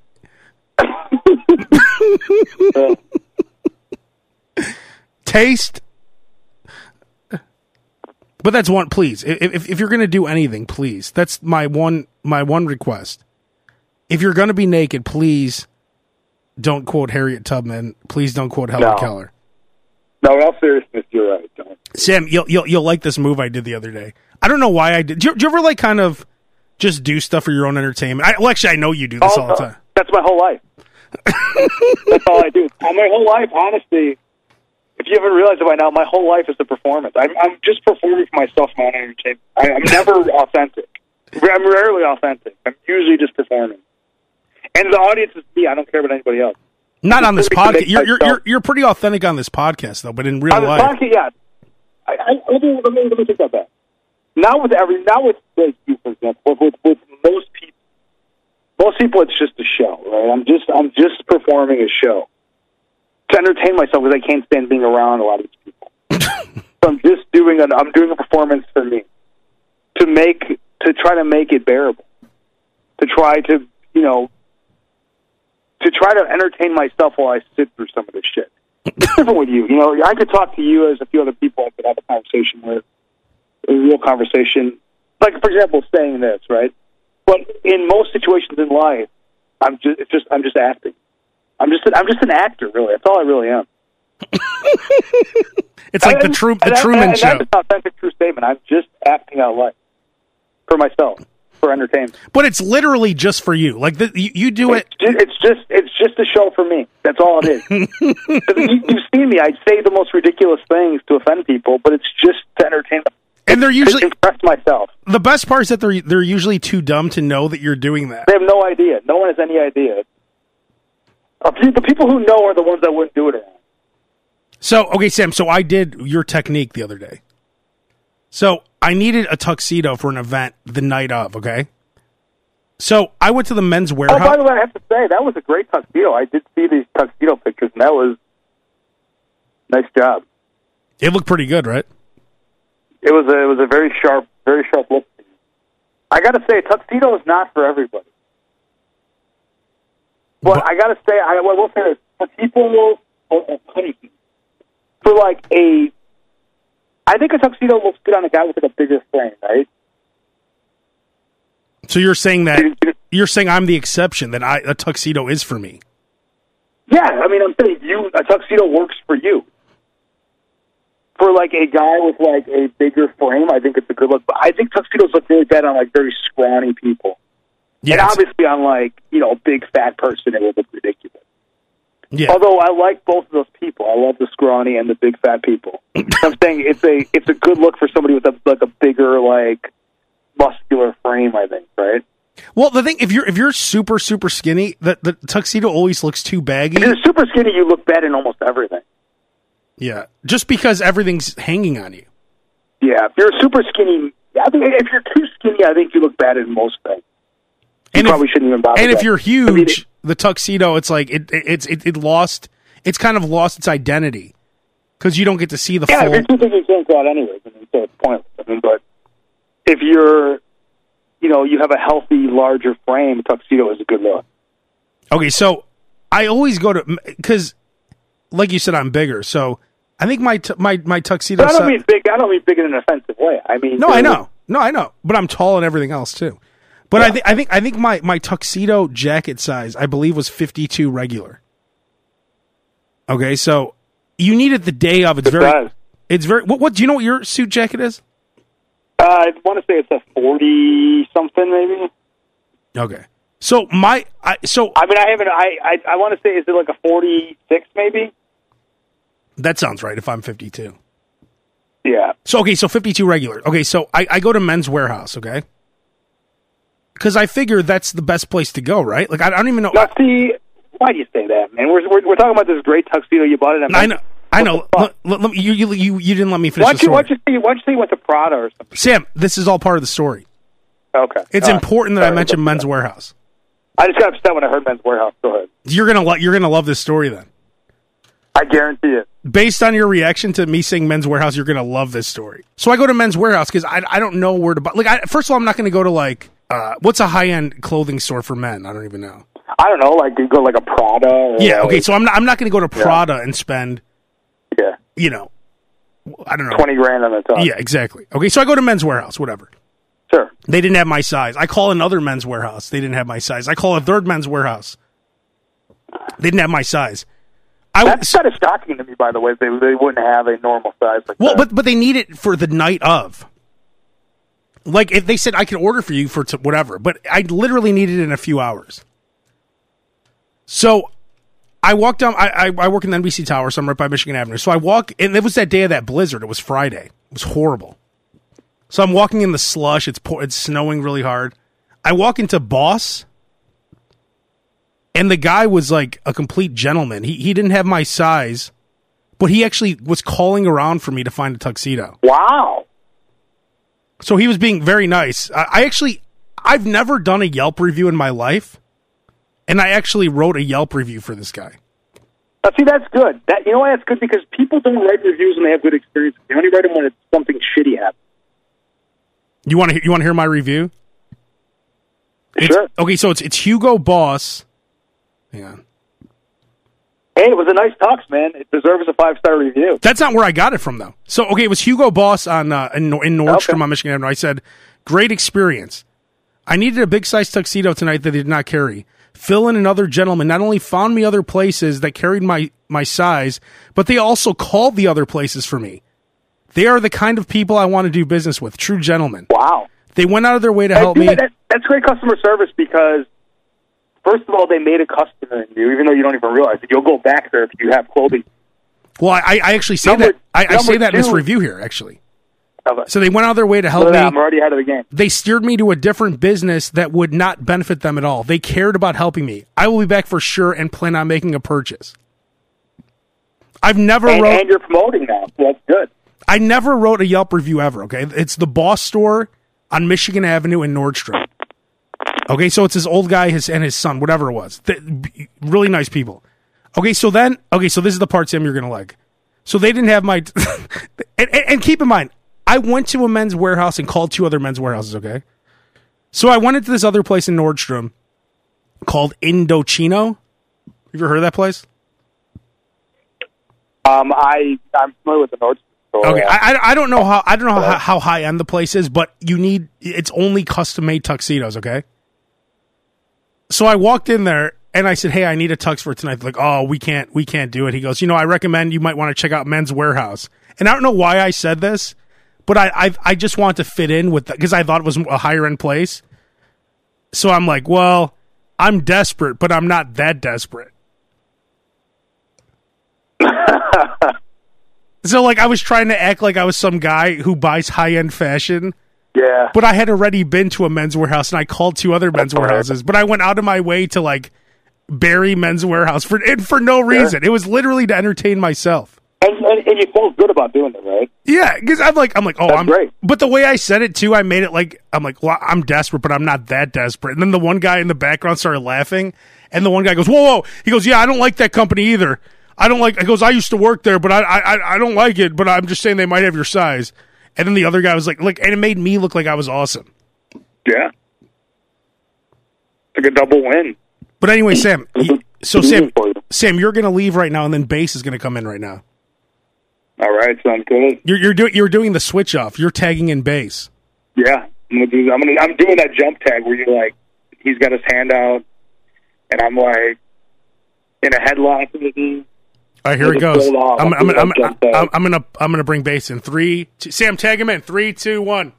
*laughs* Taste. But that's one. Please, if if, if you're going to do anything, please. That's my one my one request. If you're going to be naked, please don't quote Harriet Tubman. Please don't quote Helen No. Keller. no, in all seriousness, you're right. Don't. Sam, you'll you'll you'll like this move I did the other day. I don't know why I did. Do you, do you ever like kind of just do stuff for your own entertainment? I, well, actually, I know you do this Oh, all the uh, time. That's my whole life. *laughs* that's all I do. All My whole life, honestly, if you haven't realized it by now, my whole life is a performance. I'm, I'm just performing for myself, my own entertainment. I, I'm never authentic. I'm rarely authentic. I'm usually just performing. And the audience is me. I don't care about anybody else. Not on this just to make podcast. You're, you're you're you're pretty authentic on this podcast though, but in real On life, podcast, yeah. I, I, let, me, let, me, let me think about that. Not with every, not with like you, for example, but with, with most people. Most people, it's just a show, right? I'm just, I'm just performing a show to entertain myself because I can't stand being around a lot of these people. *laughs* so I'm just doing an, I'm doing a performance for me to make, to try to make it bearable, to try to, you know, to try to entertain myself while I sit through some of this shit. It's different with you. You know, I could talk to you as a few other people I could have a conversation with, a real conversation. Like, for example, saying this, right? But in most situations in life, I'm just it's just I'm just acting. I'm just I'm just an actor, really. That's all I really am. *laughs* It's like the, And- Tru- the and Truman and Show. That's not that's a true statement. I'm just acting out life for myself, for entertainment. But it's literally just for you. Like the, you, you do it. It's ju- It's just it's just a show for me. That's all it is. *laughs* you, you've seen me. I say the most ridiculous things to offend people, but it's just to entertain them. And they're usually impress myself. the best part is that they're they're usually too dumb to know that you're doing that. They have no idea. No one has any idea. Uh, The people who know are the ones that wouldn't do it around. So okay, Sam. So I did your technique the other day. So I needed a tuxedo for an event the night of. Okay. So I went to the men's warehouse. Oh, by the way, I have to say that was a great tuxedo. I did see these tuxedo pictures, and that was nice job. it looked pretty good, right? It was a, it was a very sharp, very sharp look. I got to say, a tuxedo is not for everybody. But, But- I got to say, I, I will say this: for people, oh, oh, honey, for like a, I think a tuxedo looks good on a guy with like a bigger frame, right? So you're saying that you're saying I'm the exception that I a tuxedo is for me. Yeah, I mean, I'm saying you a tuxedo works for you. For like a guy with like a bigger frame, I think it's a good look. But I think tuxedos look really bad on like very scrawny people. Yeah, it's- obviously on like you know a big fat person, it would look ridiculous. Yeah. Although I like both of those people, I love the scrawny and the big fat people. *laughs* I'm saying it's a it's a good look for somebody with a like a bigger like muscular frame. I think right. Well, the thing if you're if you're super super skinny, the the tuxedo always looks too baggy. If you're super skinny, you look bad in almost everything. Yeah, just because everything's hanging on you. Yeah, if you're super skinny, I think if you're too skinny, I think you look bad in most things. You And if- probably shouldn't even bother. And if you're I mean, huge, the tuxedo, it's like it, it it's it, it lost. It's kind of lost its identity because you don't get to see the yeah, full. you're too big, you can't go out anyways. I mean, so uh, it's pointless. I mean, but if you're, you know, you have a healthy, larger frame, tuxedo is a good look. Okay, so I always go to because, like you said, I'm bigger. So I think my t- my my tuxedo. But I don't mean big. I don't mean big in an offensive way. I mean, no, I know, no, I know, but I'm tall and everything else too. But I think I think I think my my tuxedo jacket size I believe was 52 regular. Okay, so you need it the day of. It's It very. It's very. What, what do you know? What your suit jacket is? Uh, I want to say it's a forty something, maybe. Okay. So my I so I mean, I haven't. I I, I want to say is it like a forty six, maybe? that sounds right. If I'm 52. Yeah. So okay, so 52 regular. Okay, so I, I go to Men's Wearhouse. Okay. Because I figure that's the best place to go, right? Like I, I don't even know. Now, see, why do you say that, man? We're we're, we're talking about this great tuxedo you bought it at. I know. I know. What? Let- let me- you, you you didn't let me finish Why the you, why story. don't you why don't you say you went to Prada or something? Sam, this is all part of the story. Okay. It's right. important that I Sorry mention Men's that. Warehouse. I just got upset when I heard Men's Wearhouse. Go ahead. You're gonna lo- you're gonna love this story then. I guarantee it. Based on your reaction to me saying Men's Wearhouse, you're gonna love this story. So I go to Men's Wearhouse because I I don't know where to buy. Like, I, first of all, I'm not gonna go to like uh, what's a high end clothing store for men? I don't even know. I don't know, like you go like a Prada. Or Yeah. Okay. So I'm not I'm not gonna go to Prada and spend yeah, you know I don't know twenty grand on the top. Yeah, exactly. Okay, so I go to Men's Wearhouse, whatever. sure. They didn't have my size. I call another Men's Wearhouse. They didn't have my size. I call a third Men's Wearhouse. They didn't have my size. I That's kind of shocking to me, by the way. They they wouldn't have a normal size like well, that. but but they need it for the night of. Like if they said I could order for you for t- whatever, but I literally needed it in a few hours. So I walked down. I, I I work in the NBC Tower, so I'm right by Michigan Avenue. So I walk, and it was that day of that blizzard. It was Friday. It was horrible. So I'm walking in the slush. It's pour, it's snowing really hard. I walk into Boss, and the guy was like a complete gentleman. He he didn't have my size, but he actually was calling around for me to find a tuxedo. wow. So he was being very nice. I, I actually, I've never done a Yelp review in my life, and I actually wrote a Yelp review for this guy. Now, see, that's good. That you know why that's good because people don't write reviews when they have good experiences. They only write them when it's something shitty happens. You want to you want to hear my review? It's- Sure. Okay, so it's it's Hugo Boss. Hang on. Hey, it was a nice talks, man. It deserves a five star review. That's not where I got it from, though. So, okay, it was Hugo Boss on uh, in, in Nordstrom Okay. on Michigan Avenue. I said, "Great experience. I needed a big size tuxedo tonight that they did not carry. Phil and another gentleman not only found me other places that carried my, my size, but they also called the other places for me. They are the kind of people I want to do business with, true gentlemen. Wow. They went out of their way to help me. that- that's great customer service because, first of all, they made a customer in you, even though you don't even realize it. You'll go back there if you have clothing. Well, I, I actually say Number- that. I, I say that in this review here, actually. Okay. So they went out of their way to help me. I'm already ahead of the game. they steered me to a different business that would not benefit them at all. They cared about helping me. I will be back for sure and plan on making a purchase. I've never And, wrote and you're promoting now, that's good. I never wrote a Yelp review ever, okay? It's the Boss store on Michigan Avenue in Nordstrom. Okay, so it's his old guy his and his son, whatever it was. Th- really nice people. Okay, so then okay, so this is the part Sam you're going to like. So they didn't have my *laughs* and, and, and keep in mind, I went to a men's warehouse and called two other men's warehouses, okay? So I went into this other place in Nordstrom called Indochino. Have you ever heard of that place? Um, I I'm familiar with the Nordstrom store. Okay, I, I I don't know how I don't know how, how high end the place is, but you need it's only custom made tuxedos. Okay, so I walked in there and I said, "Hey, I need a tux for tonight." They're like, "Oh, we can't we can't do it." He goes, "You know, I recommend you might want to check out Men's Wearhouse." And I don't know why I said this, but I I, I just want to fit in with because I thought it was a higher end place. So I'm like, well, I'm desperate, but I'm not that desperate. *laughs* So like I was trying to act like I was some guy who buys high end fashion, yeah. but I had already been to a men's warehouse and I called two other men's warehouses. But I went out of my way to like bury men's warehouse for and for no reason. It was literally to entertain myself. And, and, and you felt good about doing it, right? Yeah, because I'm like I'm like oh That's I'm great. But the way I said it too, I made it like I'm like well I'm desperate, but I'm not that desperate. And then the one guy in the background started laughing, and the one guy goes whoa whoa. He goes yeah I don't like that company either. I don't like. He goes I used to work there, but I I I don't like it. But I'm just saying they might have your size. And then the other guy was like look, and it made me look like I was awesome. Yeah. Like a double win. But anyway, Sam. *laughs* so Sam. Sam, you're gonna leave right now, and then bass is gonna come in right now. All right, sounds good. You're you're doing you're doing the switch off. You're tagging in bass. Yeah, I'm gonna do. I'm gonna. I'm doing that jump tag where you're like, he's got his hand out, and I'm like in a headlock. With him. All right, here it goes. I'm, I'll I'm, I'm, I'm. I'm, I'm gonna I'm gonna bring bass in three. Two, Sam, tag him in three, two, one.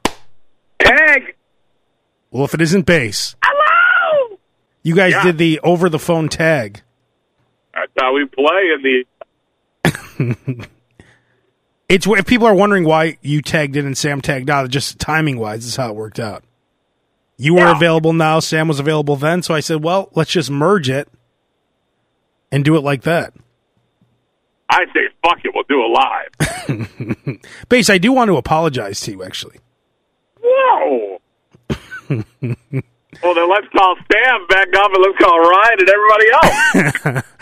Tag. Well, if it isn't bass, Hello. you guys Yeah. did the over the phone tag. That's how we play in the. *laughs* It's if people are wondering why you tagged in and Sam tagged out, just timing wise, this is how it worked out. You were available now, Sam was available then, so I said, well, let's just merge it and do it like that. I say fuck it, we'll do it live. *laughs* Bass, I do want to apologize to you, actually. Whoa. *laughs* well, then let's call Sam back up and let's call Ryan and everybody else. *laughs*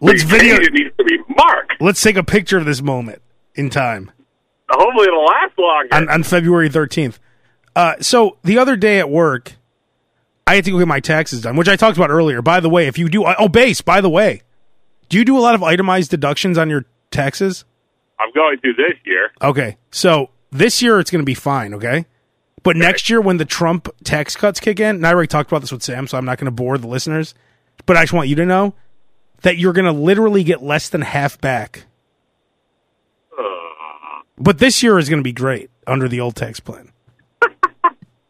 Let's video. It needs to be Mark. Let's take a picture of this moment in time Hopefully it'll last longer. on, on February 13th. Uh, so the other day at work, I had to go get my taxes done, which I talked about earlier. By the way, if you do, oh, Bass, by the way, do you do a lot of itemized deductions on your taxes? I'm going to this year. Okay. So this year it's going to be fine. Okay. But next year, when the Trump tax cuts kick in, and I already talked about this with Sam, so I'm not going to bore the listeners, but I just want you to know that you're going to literally get less than half back. Uh. But this year is going to be great under the old tax plan. *laughs*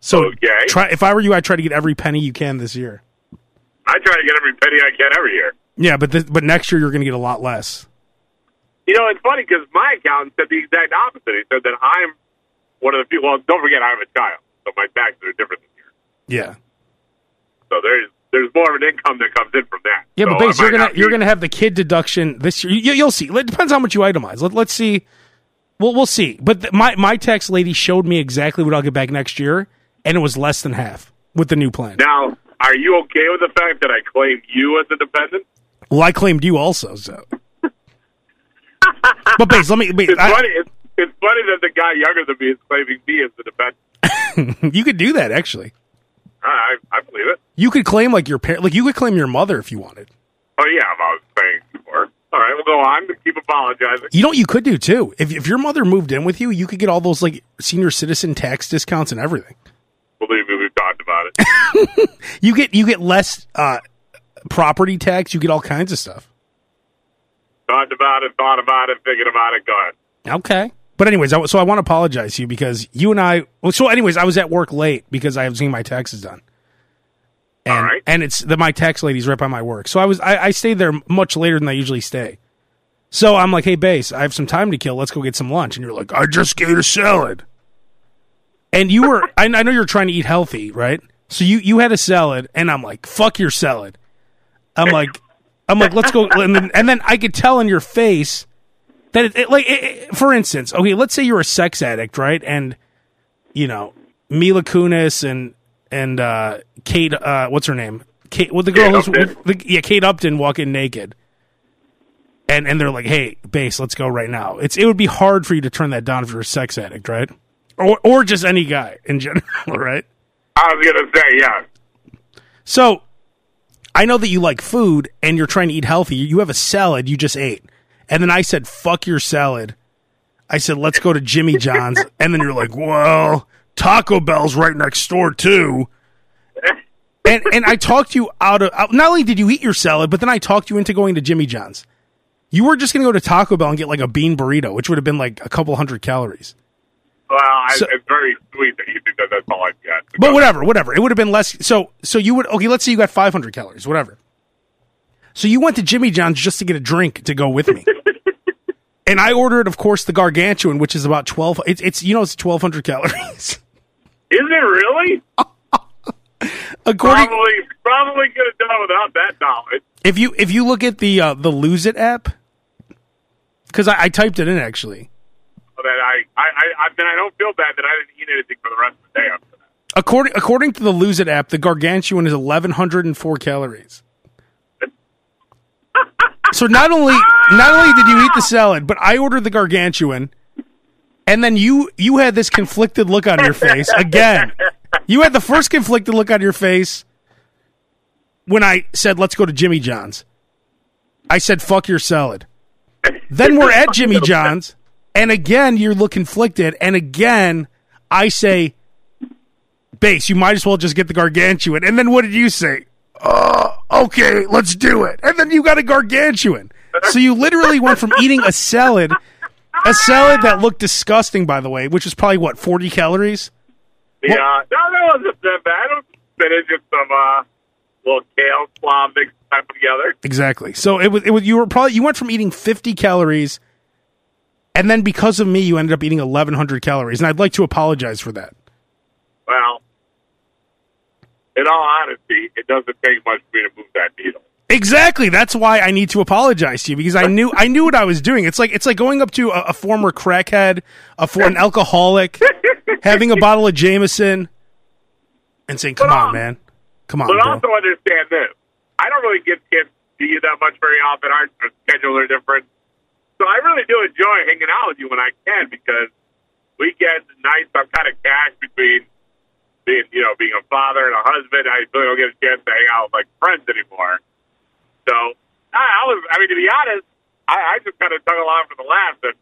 So Okay. try if I were you, I'd try to get every penny you can this year. I try to get every penny I can every year. Yeah, but this, but next year you're going to get a lot less. You know, it's funny because my accountant said the exact opposite. He said that I'm one of the people. Well, don't forget, I have a child, so my taxes are different this year. Yeah. So there's there's more of an income that comes in from that. Yeah, So but Bass, you're gonna you're gonna have the kid deduction this year. You, you'll see. It depends how much you itemize. Let, let's see. Well, we'll see. But th- my my tax lady showed me exactly what I'll get back next year, and it was less than half with the new plan. Now, are you okay with the fact that I claim you as a dependent? Well, I claimed you also. So, *laughs* but Bass, let me. It's I- funny. It's, it's funny that the guy younger than me is claiming me as the dependent. *laughs* you could do that actually. I, I believe it. You could claim like your parent, like you could claim your mother if you wanted. Oh yeah, I was saying before. All right, we'll go on. Keep apologizing. You know what you could do too. If if your mother moved in with you, you could get all those like senior citizen tax discounts and everything. Believe me, we've talked about it. *laughs* You get you get less uh, property tax. You get all kinds of stuff. talked about it, thought about it, thinking about it. Go ahead. Okay. But anyways, I, so I want to apologize to you because you and I. Well, so anyways, I was at work late because I was getting my taxes done. And, All right. and it's the my tax lady's right by my work, so I was I, I stayed there much later than I usually stay. So I'm like, hey, Bass, I have some time to kill. Let's go get some lunch. And you're like, I just ate a salad. And you were, *laughs* I, I know you're trying to eat healthy, right? So you you had a salad, and I'm like, fuck your salad. I'm like, I'm like, let's go. And then, and then I could tell in your face that it, it like, it, it- for instance, okay, let's say you're a sex addict, right? And you know, Mila Kunis and and uh, Kate, uh, what's her name? Kate, well, the girl who's the, yeah, Kate Upton walking naked. And and they're like, hey, Bass, let's go right now. It's it would be hard for you to turn that down if you're a sex addict, right? Or or just any guy in general, *laughs* right? I was gonna say, yeah. So I know that you like food and you're trying to eat healthy. You have a salad you just ate. And then I said, fuck your salad. I said, let's go to Jimmy John's. *laughs* and then you're like, well, Taco Bell's right next door too. And and I talked you out of not only did you eat your salad, but then I talked you into going to Jimmy John's. You were just gonna go to Taco Bell and get like a bean burrito, which would have been like a couple hundred calories. Well, I, So- it's very sweet that you think that that's all I've got. But whatever, whatever. It would have been less. So, so you would okay. Let's say you got 500 calories, whatever. So you went to Jimmy John's just to get a drink to go with me, *laughs* and I ordered, of course, the gargantuan, which is about 12. It's, it's you know it's 1200 calories. Is it really? *laughs* According, Probably, probably could have done without that knowledge. if you if you look at the uh, the Lose It app, because I, I typed it in actually. That I, I, I, I mean, I don't feel bad that I didn't eat anything for the rest of the day after that. According according to the Lose It app, the gargantuan is 1104 calories. *laughs* So not only not only did you eat the salad, but I ordered the gargantuan, and then you you had this conflicted look on your face again. You had the first conflicted look on your face when I said let's go to Jimmy John's. I said fuck your salad. Then we're at Jimmy *laughs* John's, and again you look conflicted, and again I say Bass, you might as well just get the gargantuan. And then what did you say? Uh, okay, let's do it. And then you got a gargantuan. So you literally went from eating a salad, a salad that looked disgusting, by the way, which is probably what, 40 calories? Yeah, no, that wasn't that bad. Spinach and some uh, little kale slaw mixed type together. Exactly. So it was, it was, you were probably, you went from eating 50 calories, and then because of me, you ended up eating 1,100 calories. And I'd like to apologize for that. Well, in all honesty, it doesn't take much for me to move that needle. Exactly. That's why I need to apologize to you because I knew I knew what I was doing. It's like it's like going up to a, a former crackhead, a for an alcoholic, *laughs* having a bottle of Jameson, and saying, "Come But, on, um, man, come on, But bro." also understand this. I don't really get kids to you that much very often. Our schedules are different. So I really do enjoy hanging out with you when I can because weekends and nights I'm kind of cash between being, you know, being a father and a husband. I really don't get a chance to hang out with like friends anymore. So I, I was, I mean, to be honest, I, I just kind of tongue along for the laughs, and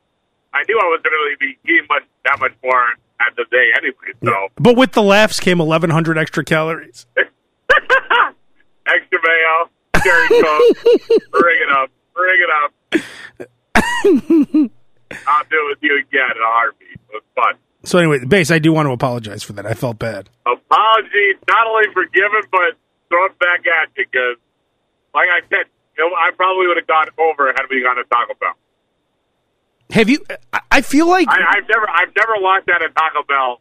I knew I wasn't really be eating much that much more at the day anyway. So But with the laughs came 1,100 extra calories. *laughs* extra mayo, cherry coke, *laughs* bring it up, bring it up. I'll do it with you again in a heartbeat. It was fun. So anyway, Bass, I do want to apologize for that. I felt bad. Apologies, not only forgiven, but thrown back at you because, like I said, you know, I probably would have gone over had we gone to Taco Bell. Have you? I- feel like I, I've never, I've never lost at a Taco Bell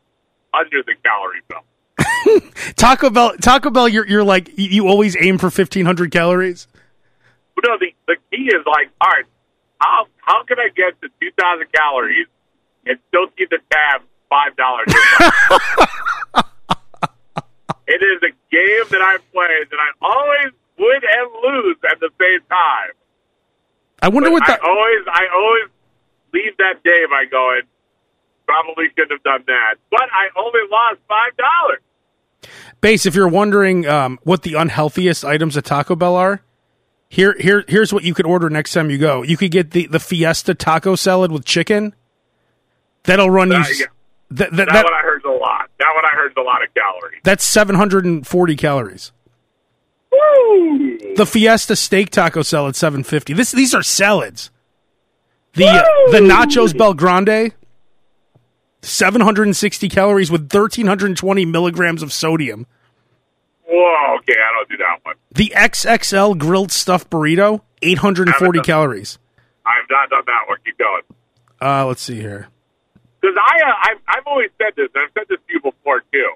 under the calorie bill. *laughs* Taco Bell. Taco Bell, you're you're like you- always aim for 1,500 calories. But no, the the key is like, all right, how how can I get to two thousand calories and still keep the tab five dollars? *laughs* it is a game that I play that I always win and lose at the same time. I wonder But what I the. always I always leave that day by going. Probably shouldn't have done that, but I only lost five dollars. Bass, if you're wondering um, what the unhealthiest items at Taco Bell are, here, here, here's what you could order next time you go. You could get the, the Fiesta taco salad with chicken. That'll run you. Yeah. that, that, That, that- one I heard a lot. That one I heard is a lot of calories. That's 740 calories. Woo! The Fiesta steak taco salad 750. This these are salads. The uh, the nachos BellGrande 760 calories with 1320 milligrams of sodium. Whoa, okay, I don't do that one. The XXL grilled stuffed burrito 840 Haven't calories. I've not done that one. Keep going. Uh, let's see here. Because I, uh, I've, I've always said this, and I've said this to you before too.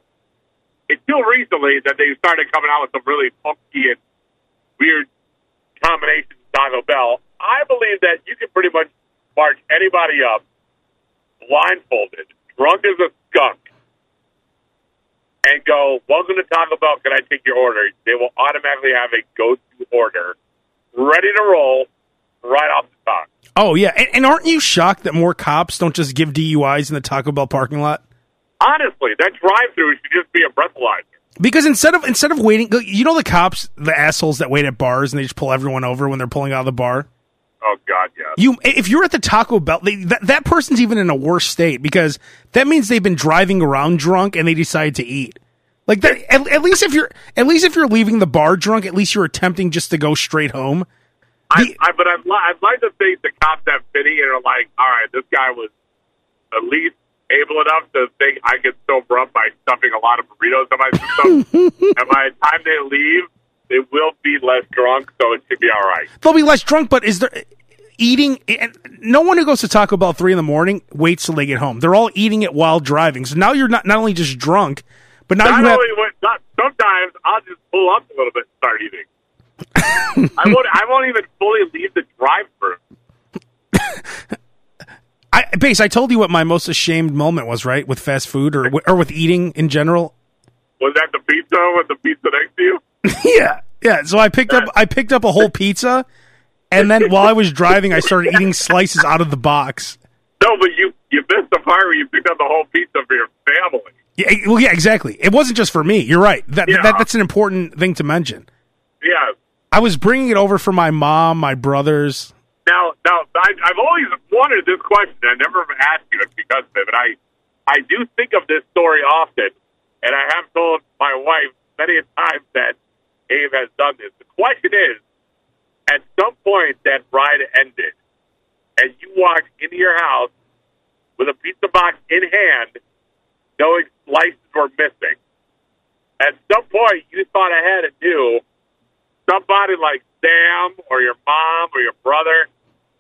Until recently, that they started coming out with some really funky and weird combinations of Taco Bell. I believe that you can pretty much march anybody up blindfolded, drunk as a skunk, and go, "Welcome to Taco Bell. Can I take your order?" They will automatically have a go-to order ready to roll right off the top. Oh yeah, and, and aren't you shocked that more cops don't just give DUIs in the Taco Bell parking lot? Honestly, that drive-through should just be a breathalyzer. Because instead of instead of waiting, you know the cops, the assholes that wait at bars and they just pull everyone over when they're pulling out of the bar. Oh God, yes. You, if you're at the Taco Bell, they, that that person's even in a worse state because that means they've been driving around drunk and they decide to eat. Like that, at, at least if you're at least if you're leaving the bar drunk, at least you're attempting just to go straight home. I, The- I, but I'd, li- I'd like to think the cops have pity and are like, all right, this guy was at least able enough to think I could sober up by stuffing a lot of burritos in my system. *laughs* and by the time they leave, they will be less drunk, so it should be all right. They'll be less drunk, but is there eating? No one who goes to Taco Bell three in the morning waits till they get home. They're all eating it while driving. So now you're not not only just drunk, but now Not you have. only when, not, sometimes I'll just pull up a little bit and start eating. *laughs* I won't. I won't even fully leave the drive-through. *laughs* I, Bass. I told you what my most ashamed moment was, right, with fast food or or with eating in general. Was that the pizza with the pizza next to you? *laughs* yeah, yeah. So I picked up I picked up a whole pizza, and then while I was driving, I started eating slices out of the box. No, but you you missed the part where you picked up the whole pizza for your family. Yeah, eh, well, yeah, exactly. It wasn't just for me. You're right. That, Yeah. that that's an important thing to mention. Yeah. I was bringing it over for my mom, my brothers. Now, now I, I've always wanted this question. I never asked you it because of it, but I, I do think of this story often, and I have told my wife many a times that Abe has done this. The question is, at some point that ride ended, and you walked into your house with a pizza box in hand, knowing slices were missing. At some point, you thought ahead and knew somebody like Sam or your mom or your brother,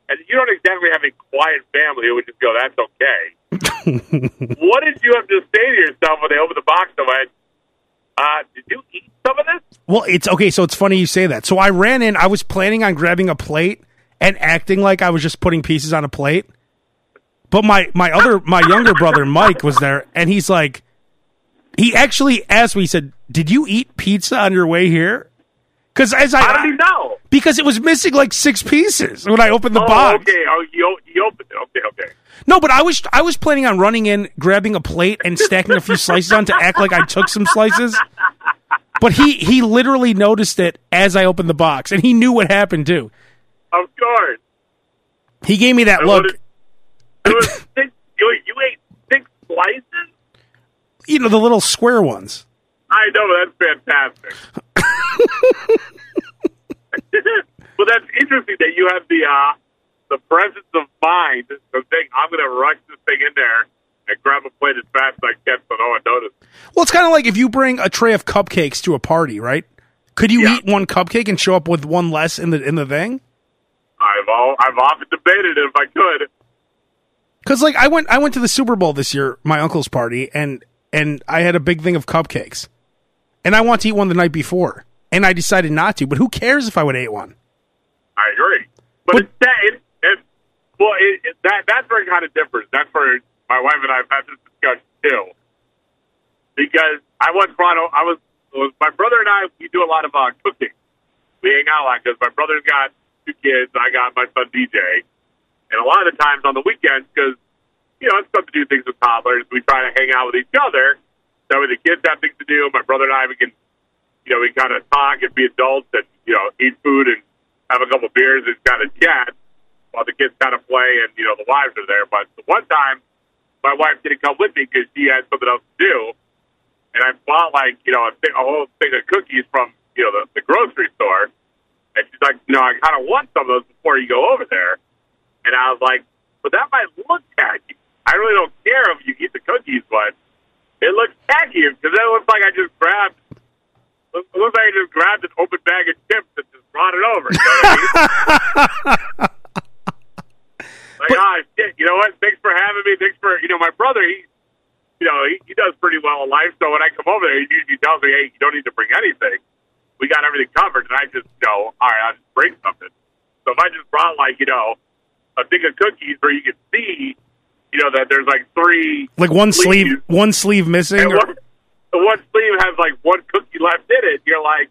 and you don't exactly have a quiet family who would just go, "That's okay." *laughs* what did you have to say to yourself when they opened the box and went, uh, "Did you eat some of this?" Well, it's okay. So it's funny you say that. So I ran in. I was planning on grabbing a plate and acting like I was just putting pieces on a plate. But my my other my younger brother Mike was there, and he's like, he actually asked me. He said, "Did you eat pizza on your way here?" Because as I How did he know? because it was missing like six pieces when I opened the oh, box. okay. Oh, you, you opened it. Okay, okay. No, but I was I was planning on running in, grabbing a plate, and stacking a few slices on to act like I took some slices. But he he literally noticed it as I opened the box, and he knew what happened too. Of course. He gave me that And look. It was six, you, you ate six slices? You know the little square ones. I know that's fantastic. *laughs* well, that's interesting that you have the uh, the presence of mind to think I'm going to rush this thing in there and grab a plate as fast as I can so no one notices. Well, it's kind of like if you bring a tray of cupcakes to a party, right? Could you Yeah. eat one cupcake and show up with one less in the in the thing? I've all, I've often debated it if I could. Because like I went I went to the Super Bowl this year, my uncle's party, and and I had a big thing of cupcakes, and I want to eat one the night before, and I decided not to. But who cares if I would have ate one? I agree, but, But- it's that it, it, well, it, it, that that's where it kind of differs. That's where my wife and I have had this discussion too, because I once brought I was, was my brother and I we do a lot of uh, cooking. We hang out a lot because my brother's got two kids, I got my son DJ, and a lot of the times on the weekends because you know it's fun to do things with toddlers. We try to hang out with each other. That way the kids have things to do. My brother and I we can you know, we kind of talk and be adults and, you know, eat food and have a couple beers and kind of chat while the kids kind of play and, you know, the wives are there. But the one time, my wife didn't come with me because she had something else to do. And I bought like you know a, thing, a whole thing of cookies from you know the, the grocery store, and she's like, you know, I kind of want some of those before you go over there. And I was like, but that might look tacky. I really don't care if you eat the cookies, but it looks tacky because it looks like I just grabbed. It looks like I just grabbed an open bag of chips and just brought it over. You know what I mean? *laughs* like, ah, shit. You know what? Thanks for having me. Thanks for you know my brother. He, you know, he, he does pretty well in life. So when I come over there, he usually tells me, "Hey, you don't need to bring anything. We got everything covered." And I just go, "All right, I'll just bring something." So if I just brought like you know a thing of cookies where you can see, you know, that there's like three Like one sleeve, one sleeve missing. and or- one, the one sleeve has like one cookie left in it. You're like,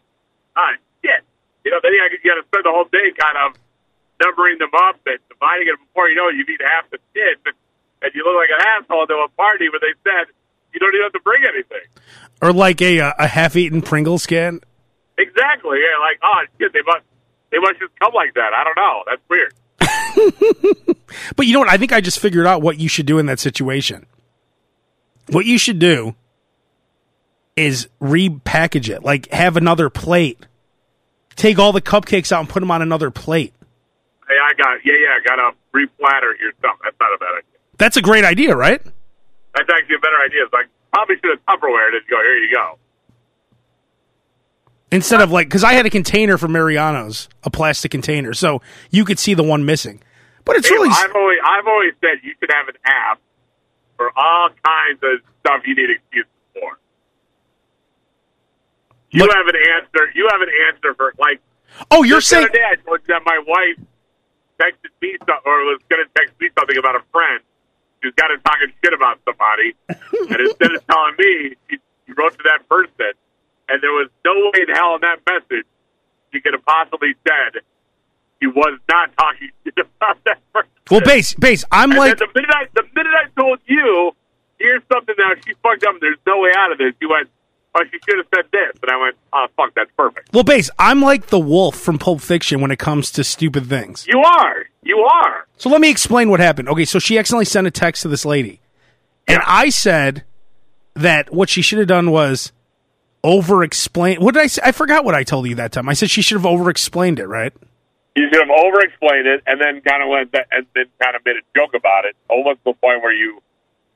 ah, shit. You know, then you got to spend the whole day kind of numbering them up and dividing it. Before you know it, you need half the tin, and you look like an asshole to a party where they said you don't even have to bring anything. or like a uh, a half-eaten Pringles can. Exactly. Yeah, like, oh shit, they must they must just come like that. I don't know. That's weird. *laughs* But you know what? I think I just figured out what you should do in that situation. What you should do is repackage it, like have another plate. Take all the cupcakes out and put them on another plate. Hey, I got yeah, yeah. I got to replatter your stuff. That's not a bad idea. That's a great idea, right? That's actually a better idea. It's like probably should have Tupperware and go. Here you go. Instead of like, because I had a container for Mariano's, a plastic container, so you could see the one missing. But it's really I've always I've always said you should have an app for all kinds of stuff you need excuses for. You have an answer. You have an answer for like. oh, you're saying other day I told you that my wife texted me some, or was going to text me something about a friend who's got to talking shit about somebody, and instead of telling me, she, she wrote to that person, and there was no way in hell in that message she could have possibly said he was not talking *laughs* about that person. well, Bass Bass. I'm And like, the minute I the minute I told you, here's something now she fucked up. and There's no way out of this. You went, oh, she should have said this, and I went, oh fuck, that's perfect. well, Bass. I'm like the wolf from Pulp Fiction when it comes to stupid things. You are, you are. So let me explain what happened. Okay, so she accidentally sent a text to this lady. And I said that what she should have done was over explain what did I say? I forgot what I told you that time. I said she should have over explained it, right? You should have over explained it, and then kind of went that, and then kind of made a joke about it, almost to the point where you,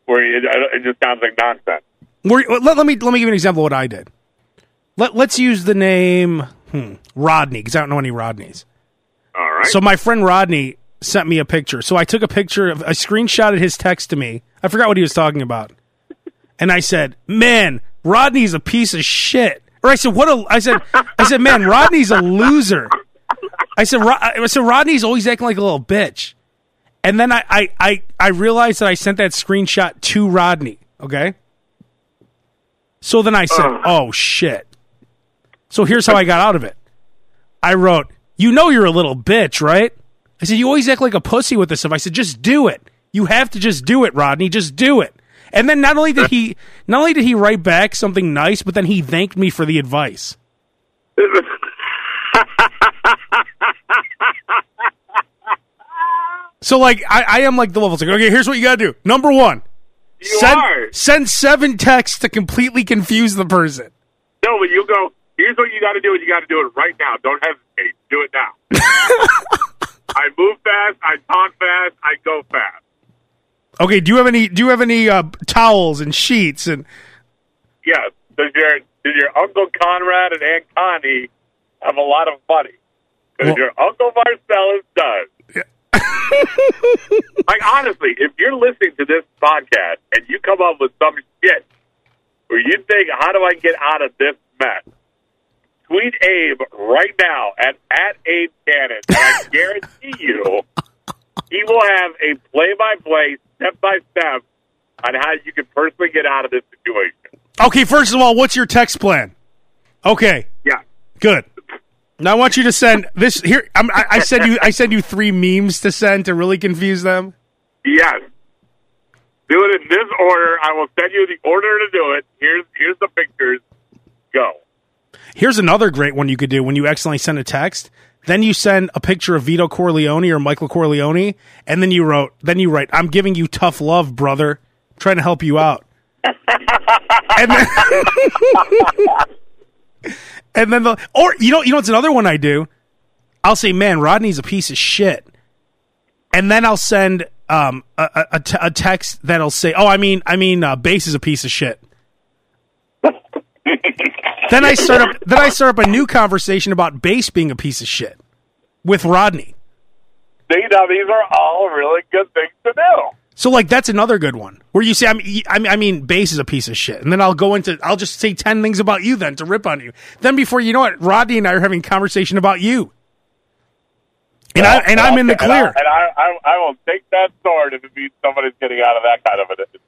where you, it just sounds like nonsense. Where, let, let me let me give you an example of what I did. Let, let's use the name hmm, Rodney because I don't know any Rodneys. All right. So my friend Rodney sent me a picture. So I took a picture of I screenshotted his text to me. I forgot what he was talking about. And I said, "Man, Rodney's a piece of shit." Or I said, "What a?" I said, "I said, man, Rodney's a loser." I said, Ro- I said, Rodney's always acting like a little bitch. And then I, I, I, I realized that I sent that screenshot to Rodney. Okay. So then I said, Ugh. "Oh shit." So here's how I got out of it. I wrote, "You know you're a little bitch, right?" I said, "You always act like a pussy with this stuff." I said, "Just do it. You have to just do it, Rodney. Just do it." And then not only did he not only did he write back something nice, but then he thanked me for the advice. *laughs* So like I, I am like the levels like, okay, here's what you gotta do. Number one. You send, are. send seven texts to completely confuse the person. No, but you go. Here's what you got to do. and You got to do it right now. Don't hesitate. Do it now. *laughs* I move fast. I talk fast. I go fast. Okay, do you have any do you have any uh, towels and sheets and Yeah, Does your does your uncle Conrad and Aunt Connie have a lot of money? Because Well- your uncle Marcellus does. *laughs* like honestly, if you're listening to this podcast and you come up with some shit where you think, "How do I get out of this mess?" Tweet Abe right now at at Abe Kanan, and I *laughs* guarantee you, he will have a play-by-play, step-by-step on how you can personally get out of this situation. Okay, first of all, what's your text plan? Okay, Yeah. good. Now I want you to send this here. I'm, I, I send you. I send you three memes to send to really confuse them. Yes. Do it in this order. I will send you the order to do it. Here's here's the pictures. Go. Here's another great one you could do when you accidentally send a text. Then you send a picture of Vito Corleone or Michael Corleone, and then you wrote. Then you write, "I'm giving you tough love, brother. trying to help you out." *laughs* and then, *laughs* and then the or you know you know what's another one I do. I'll say, man, Rodney's a piece of shit, and then I'll send um a, a, a text that'll say, oh, I mean, I mean, uh, Bass is a piece of shit. Then I start up then I start up a new conversation about Bass being a piece of shit with Rodney. See, now these are all really good things to do. So like that's another good one where you say I mean I mean, Bass is a piece of shit, and then I'll go into I'll just say ten things about you then to rip on you. Then before you know it, Rodney and I are having conversation about you, and I and I'm in the clear. And, I, and I, I, I will take that sword if it means somebody's getting out of that kind of an incident.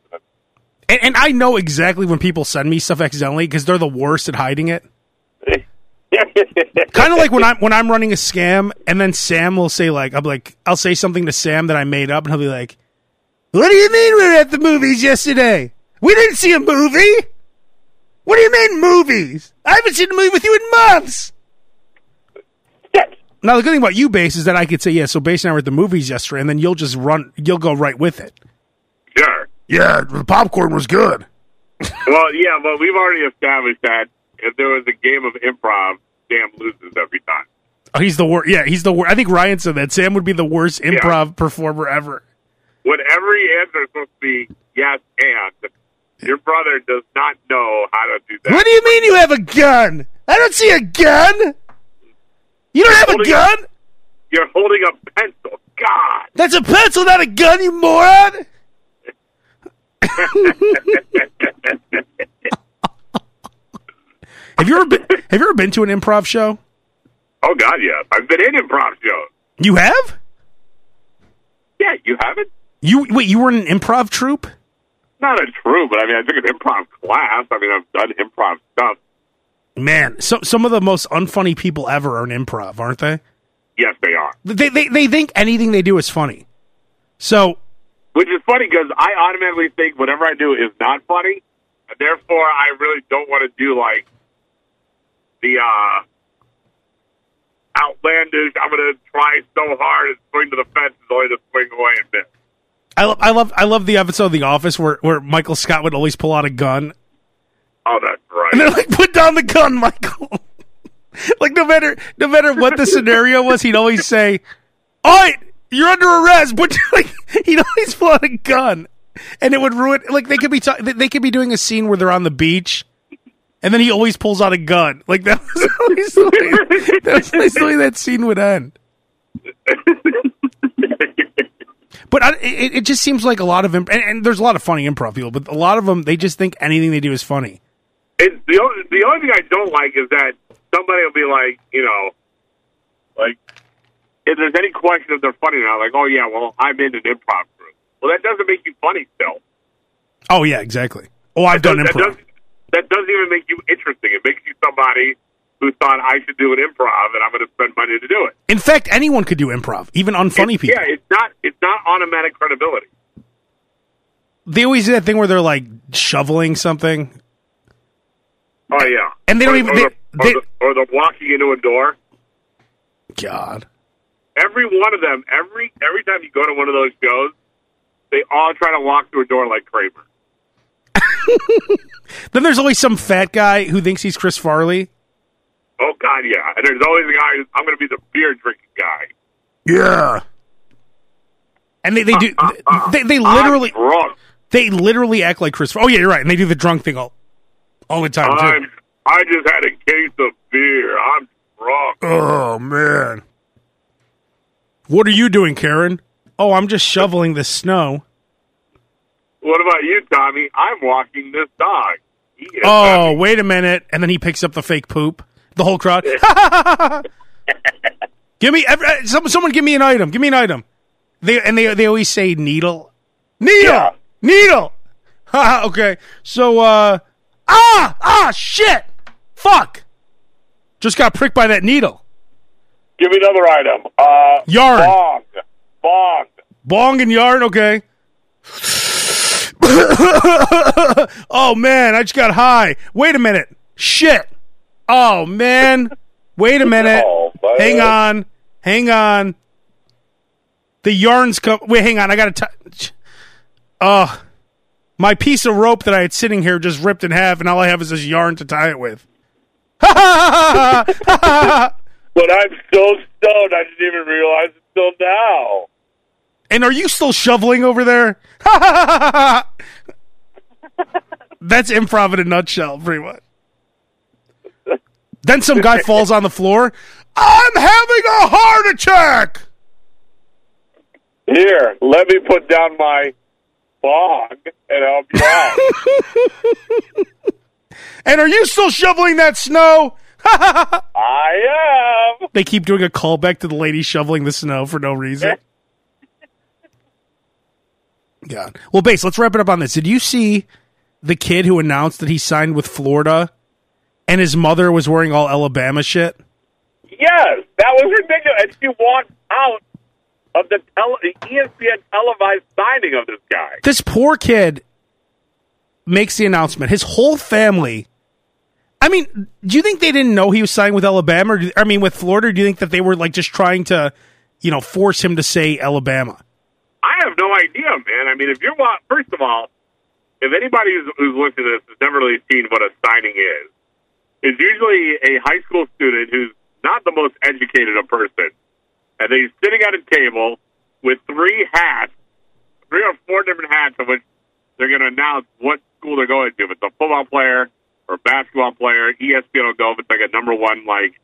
And, and I know exactly when people send me stuff accidentally because they're the worst at hiding it. *laughs* Kind of like when I'm when I'm running a scam, and then Sam will say like I'm like I'll say something to Sam that I made up, and he'll be like, "What do you mean we were at the movies yesterday? We didn't see a movie. What do you mean movies? I haven't seen a movie with you in months." Now the good thing about you, Bass, is that I could say, "Yeah, so Bass and I were at the movies yesterday," and then you'll just run, you'll go right with it. Sure. Yeah, the popcorn was good. Well, yeah, but we've already established that if there was a game of improv, Sam loses every time. Oh, he's the worst. Yeah, he's the worst. I think Ryan said that Sam would be the worst improv performer ever. When every answer is supposed to be yes and, your brother does not know how to do that. What do you mean you have a gun? I don't see a gun. You don't have a Holding- gun? You're holding a pencil. God. That's a pencil, not a gun, you moron. Have you ever been, have you ever been to an improv show? Oh God, yeah, I've been in improv shows. You have? Yeah, you haven't. You wait, you were in an improv troupe? Not a troupe, but I mean, I took an improv class. I mean, I've done improv stuff. Man, so, some of the most unfunny people ever are in improv, aren't they? Yes, they are. They they they think anything they do is funny. So Which is funny because I automatically think whatever I do is not funny, and therefore I really don't want to do like the uh outlandish. I'm going to try so hard and swing to the fence is only to swing away and miss. I love I love I love the episode of The Office where where Michael Scott would always pull out a gun Oh, that's right. *laughs* and they're like, "Put down the gun, Michael." *laughs* like no matter no matter what the scenario was, he'd always say, "All right, you're under arrest." But *laughs* like he'd always pull out a gun, and it would ruin. Like they could be ta- they could be doing a scene where they're on the beach. And then he always pulls out a gun. Like that was *laughs* always the way, that, was always the way that scene would end. But I, it, it just seems like a lot of imp- and, and there's a lot of funny improv people, but a lot of them they just think anything they do is funny. It's the only the only thing I don't like is that somebody will be like, you know, like if there's any question if they're funny or not, like, oh yeah, well I'm in an improv group. Well, that doesn't make you funny still. Oh yeah, exactly. Oh, I've done that improv. doesn't that doesn't even make you interesting. It makes you somebody who thought I should do an improv and I'm going to spend money to do it. In fact, anyone could do improv, even unfunny It's- people. Yeah, it's not it's not automatic credibility. They always do that thing where they're like shoveling something. Oh yeah, And they don't or, even- or, they- the, they- or, the, or the walking into a door. God. Every one of them, every every time you go to one of those shows, they all try to walk through a door like Kramer. *laughs* Then there's always some fat guy who thinks he's Chris Farley. Oh God, yeah. And there's always a guy. who's, I'm going to be the beer drinking guy. Yeah. And they, they do uh, uh, uh, they, they literally I'm drunk. they literally act like Chris. Oh yeah, you're right. And they do the drunk thing all all the time. I'm. I just had a case of beer. I'm drunk. Oh man. What are you doing, Karen? Oh, I'm just shoveling the snow. What about you, Tommy? I'm walking this dog. Oh, happy. wait a minute. And then he picks up the fake poop. The whole crowd. *laughs* give me every, uh, some, someone give me an item. Give me an item. They and they they always say needle. Needle. Yeah. Needle. *laughs* Okay. So uh ah ah shit. Fuck. Just got pricked by that needle. Give me another item. Uh, Yarn. Bong. Bong. Bong and yarn, okay. *coughs* oh man, I just got high. Wait a minute. Shit. Oh man. Wait a minute. Oh, hang on. Hang on. The yarns come. Wait, hang on. I gotta touch. Oh, My piece of rope that I had sitting here just ripped in half, and all I have is this yarn to tie it with. *laughs* But I'm so stoned, I didn't even realize it till now. And are you still shoveling over there? *laughs* That's improv in a nutshell, pretty much. Then some guy falls on the floor. I'm having a heart attack. Here, let me put down my bong and help you out. And are you still shoveling that snow? I am. They keep doing a callback to the lady shoveling the snow for no reason. *laughs* God. Well, Bass. Let's wrap it up on this. Did you see the kid who announced that he signed with Florida, and his mother was wearing all Alabama shit? Yes, that was ridiculous. And she walked out of the tele- ESPN televised signing of this guy. This poor kid makes the announcement. His whole family. I mean, do you think they didn't know he was signing with Alabama? Or do, I mean, with Florida? Do you think that they were like just trying to, you know, force him to say Alabama? I have no idea, man. I mean, if you're first of all, if anybody who's, who's listening to this has never really seen what a signing is, it's usually a high school student who's not the most educated of person, and he's sitting at a table with three hats, three or four different hats of which they're going to announce what school they're going to. If it's a football player or basketball player, ESPN will go if it's like a number one like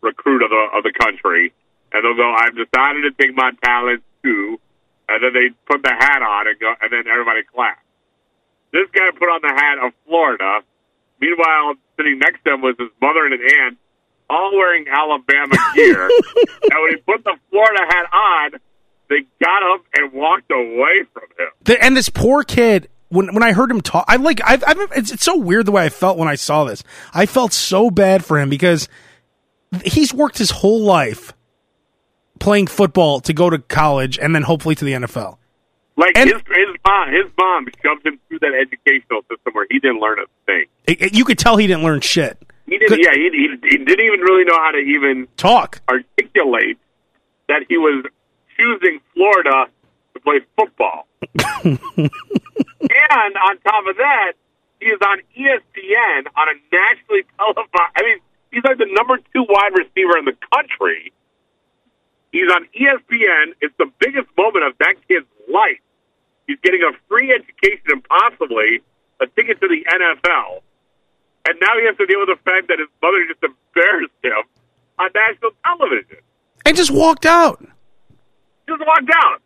recruit of the of the country, and they'll go. I've decided to take my talents to, and then they put the hat on and go, and then everybody claps. This guy put on the hat of Florida. Meanwhile, sitting next to him was his mother and an aunt, all wearing Alabama *laughs* gear. and when he put the Florida hat on, they got up and walked away from him. The, and this poor kid, when when I heard him talk, I like I've, I've it's, it's so weird the way I felt when I saw this. I felt so bad for him because he's worked his whole life playing football to go to college and then hopefully to the NFL. Like And- his his mom, his mom shoved him through that educational system where he didn't learn a thing. It- it- you could tell he didn't learn shit. He didn't. Yeah, he, he he didn't even really know how to even Talk. articulate that he was choosing Florida to play football. And on top of that, he is on ESPN on a nationally televised. I mean, he's like the number two wide receiver in the country. He's on ESPN. It's the biggest moment of that kid's life. He's getting a free education and possibly a ticket to the NFL. And now he has to deal with the fact that his mother just embarrassed him on national television. And just walked out. Just walked out.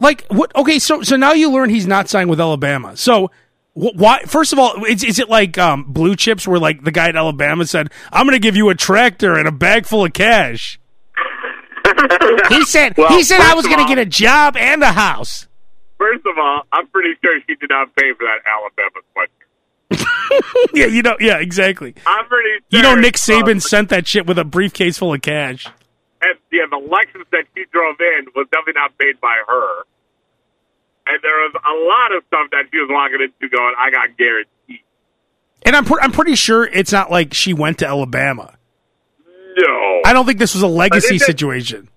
Like what? Okay, so so now you learn he's not signed with Alabama. So wh- why? First of all, is, is it like um, blue chips where like the guy at Alabama said, "I'm going to give you a tractor and a bag full of cash." *laughs* he said Well, he said I was going to get a job and a house. First of all, I'm pretty sure she did not pay for that Alabama question. *laughs* yeah, you know, yeah, exactly. I'm pretty sure. You know, Nick uh, Saban sent that shit with a briefcase full of cash. And yeah, the Lexus that she drove in was definitely not paid by her. And there was a lot of stuff that she was walking into going, I got guaranteed. And I'm pre- I'm pretty sure it's not like she went to Alabama. No. I don't think this was a legacy that- situation.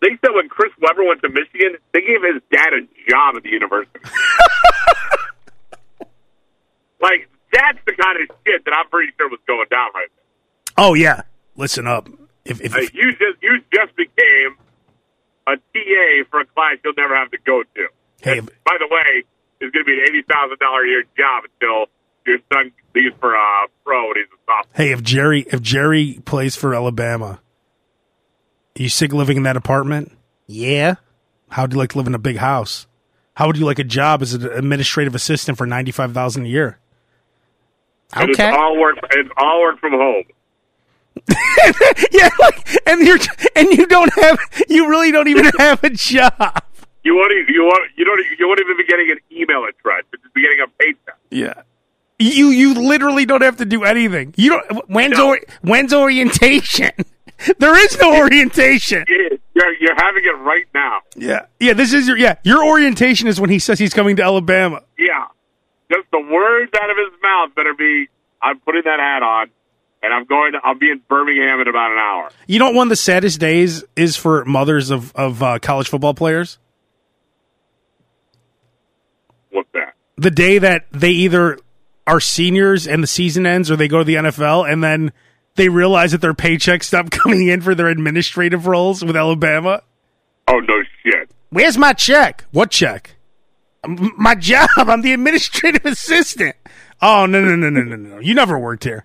They said when Chris Webber went to Michigan, they gave his dad a job at the university. *laughs* like, that's the kind of shit that I'm pretty sure was going down right there. Oh yeah, listen up. If, if, Like, you just you just became a TA for a class you'll never have to go to. Hey, And, by the way, it's going to be an eighty thousand dollar a year job until your son leaves for uh, pro and he's a sophomore. Hey, if Jerry if Jerry plays for Alabama, you sick of living in that apartment? Yeah. How would you like to live in a big house? How would you like a job as an administrative assistant for ninety five thousand a year? And it's all work. It's all work from home. *laughs* yeah, like, and you're and you don't have you really don't even *laughs* have a job. You won't. e- You won't. You don't. You won't even be getting an email address. You'll just be getting a paycheck. Yeah. You you literally don't have to do anything. You don't. When's No. or, when's orientation? *laughs* there is no orientation. You're you're having it right now. Yeah, yeah. This is your yeah. Your orientation is when he says he's coming to Alabama. Yeah. Just the words out of his mouth better be. I'm putting that hat on, and I'm going to. I'll be in Birmingham in about an hour. You know, what one of the saddest days is for mothers of of uh, college football players. What's that? the day that they either are seniors and the season ends or they go to the NFL and then they realize that their paychecks stop *laughs* coming in for their administrative roles with Alabama? Oh no shit. Where's my check? What check? My *laughs* job. I'm the administrative assistant. Oh no no no no no no! You never worked here.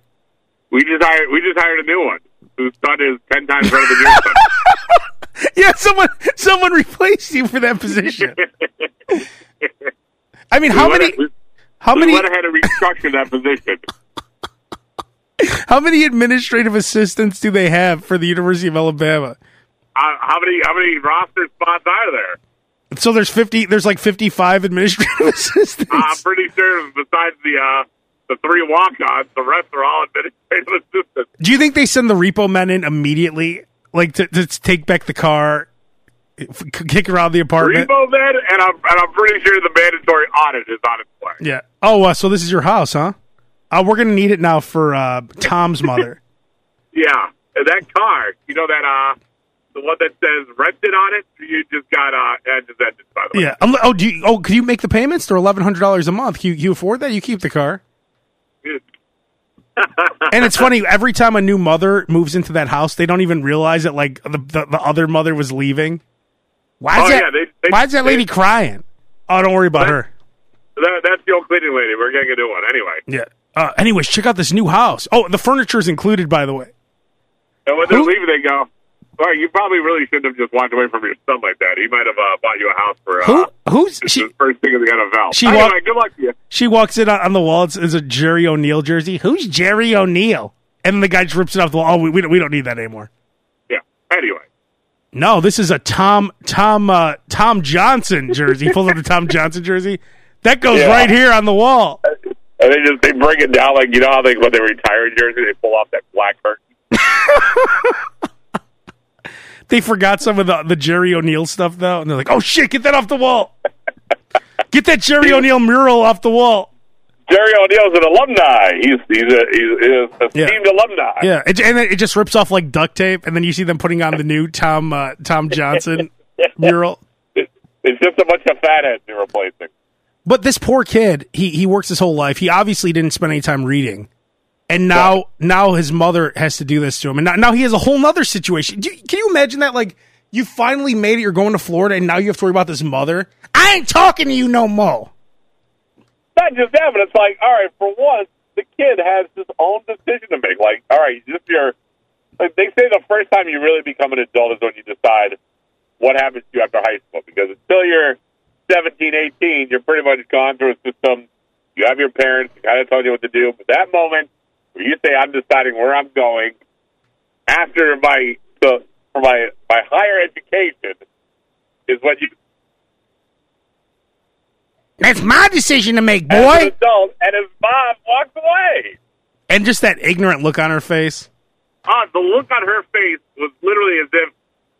We just hired we just hired a new one whose son is ten times better than your son. *laughs* Yeah, someone someone replaced you for that position. I mean, how many Went, we, how we many went ahead and restructured that position. *laughs* how many administrative assistants do they have for the University of Alabama? How, how many how many roster spots are there? So there's fifty. There's like fifty-five administrative *laughs* assistants. I'm pretty sure besides the uh, the three walk-ons, the rest are all administrative *laughs* assistants. Do you think they send the repo men in immediately, like to, to take back the car, kick around the apartment? Repo then, and I'm and I'm pretty sure the mandatory audit is on its way. Yeah. Oh, uh, so this is your house, huh? Uh, we're gonna need it now for uh, Tom's mother. *laughs* Yeah, and that car, you know that uh, the one that says rented on it. You just got uh, and just ended by the way. yeah. Um, oh, do you, oh, could you make the payments? They're eleven hundred dollars a month. Can you, you afford that? You keep the car. *laughs* And it's funny. Every time a new mother moves into that house, they don't even realize that like the the, the other mother was leaving. Why is Oh, that? yeah, they- they- why is that lady they- crying? Oh, don't worry about What? her. That, that's the old cleaning lady. We're getting a new one anyway. Yeah. Uh, anyways, check out this new house. Oh, the furniture is included, by the way. And when they're Who- leaving, they go, "All right, you probably really shouldn't have just walked away from your son like that. He might have uh, bought you a house for uh, Who? Who's she? the first thing in the NFL." she anyway, walk- good luck to you. She walks in on, the wall. It's, it's a Jerry O'Neill jersey. Who's Jerry O'Neill? And the guy just rips it off the wall. Oh, we, we, don't, we don't need that anymore. Yeah. Anyway, No, this is a Tom Tom uh, Tom Johnson jersey. Pulls up the Tom Johnson jersey. That goes Yeah. right here on the wall. and they just they bring it down like you know how they when they retire a jersey they pull off that black curtain. *laughs* They forgot some of the, the Jerry O'Neal stuff though, and they're like, "Oh shit, get that off the wall! Get that Jerry O'Neal mural off the wall!" Jerry O'Neal's an alumni. He's he's a he's, a Yeah. alumni. Yeah, it, and it just rips off like duct tape, and then you see them putting on the new Tom uh, Tom Johnson *laughs* mural. It's just a bunch of fatheads you're replacing. But this poor kid, he he works his whole life. He obviously didn't spend any time reading, and now now his mother has to do this to him, and now, now he has a whole nother situation. You, can you imagine that? Like you finally made it, you're going to Florida, and now you have to worry about this mother. I ain't talking to you no more. Not just that, but it's like, all right, for once, the kid has his own decision to make. Like, all right, just your. Like they say, the first time you really become an adult is when you decide what happens to you after high school. Because until you're 17, 18, you're pretty much gone through a system. You have your parents kind of telling you what to do. But that moment you say, "I'm deciding where I'm going," after my the for my my higher education, is what you That's my decision to make, as an boy. adult, and his mom walks away. And just that ignorant look on her face. Ah, the look on her face was literally as if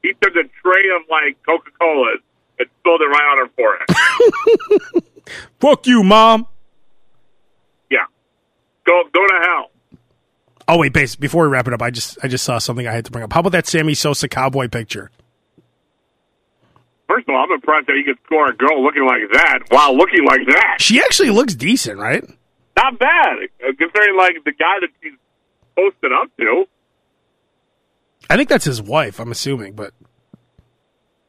he took a tray of like Coca Colas and spilled it right on her forehead. *laughs* Fuck you, mom. yeah, go go to hell. Oh wait, Bass. Before we wrap it up, I just I just saw something I had to bring up. How about that Sammy Sosa cowboy picture? First of all, I'm impressed that he could score a goal looking like that while looking like that. She actually looks decent, right? Not bad, uh, considering like the guy that he's posted up to. I think that's his wife. I'm assuming, but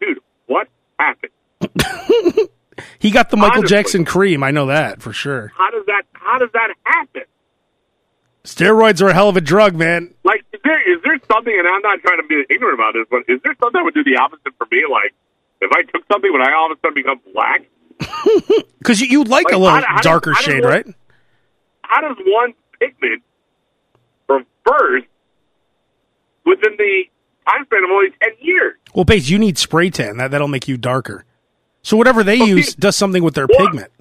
Dude, what happened? *laughs* he got the Michael Honestly. Jackson cream. I know that for sure. How does that? How does that happen? Steroids are a hell of a drug, man. Like, is there is there something? And I'm not trying to be ignorant about this, but is there something that would do the opposite for me? Like, if I took something, would I all of a sudden become black? *laughs* Because you, you like, Like, a little darker shade, one- right? how does one pigment reverse within the time span of only 10 years? Well, Bass, you need spray tan. That that'll make you darker. So whatever they Okay. use does something with their What? pigment.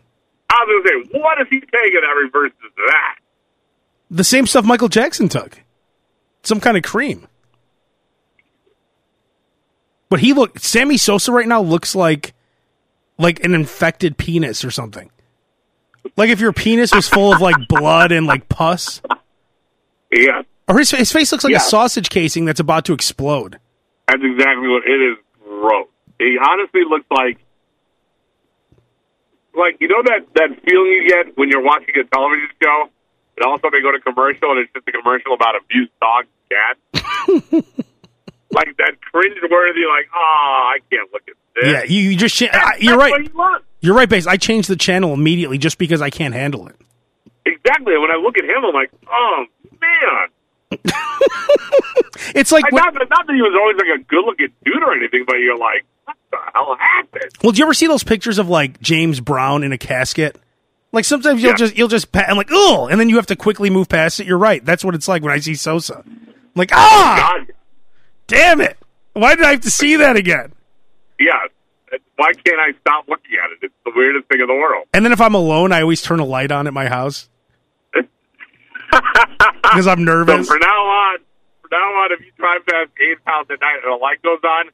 I was going to say, what is he taking that reverses that? The same stuff Michael Jackson took. Some kind of cream. But he look Sammy Sosa right now looks like like an infected penis or something. Like if your penis was full of like *laughs* blood and like pus. Yeah, Or his, his face looks like Yeah. a sausage casing that's about to explode. that's exactly what it is. Gross. He honestly looks like. like you know that that feeling you get when you're watching a television show, and also they go to commercial and it's just a commercial about abused dogs and cats. *laughs* like that cringe-worthy, like, oh, I can't look at this. Yeah, you, you just cha- I, you're right. you. You're right, Bass. I changed the channel immediately just because I can't handle it. Exactly. When I look at him, I'm like, oh man. *laughs* It's like when- not, that- not that he was always like a good-looking dude or anything, but you're like, what the hell happened? well, do you ever see those pictures of like James Brown in a casket? Like sometimes you'll Yeah. just you'll just pa- I'm like oh, and then you have to quickly move past it. You're right. That's what it's like when I see Sosa. I'm like ah, God, damn it! Why did I have to see that again? yeah. Why can't I stop looking at it? It's the weirdest thing in the world. And then if I'm alone, I always turn a light on at my house *laughs* because I'm So nervous. for now on, for now on, if you drive past Abe's house at night and a light goes on,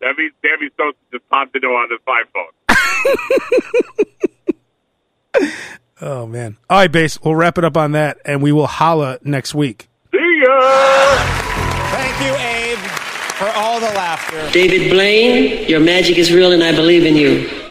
that means Sammy Sosa just popped into on his iPhone. *laughs* Oh man! All right, Bass. We'll wrap it up on that, and we will holla next week. See ya! Thank you, Abe, for all the laughter. David Blaine, your magic is real and I believe in you.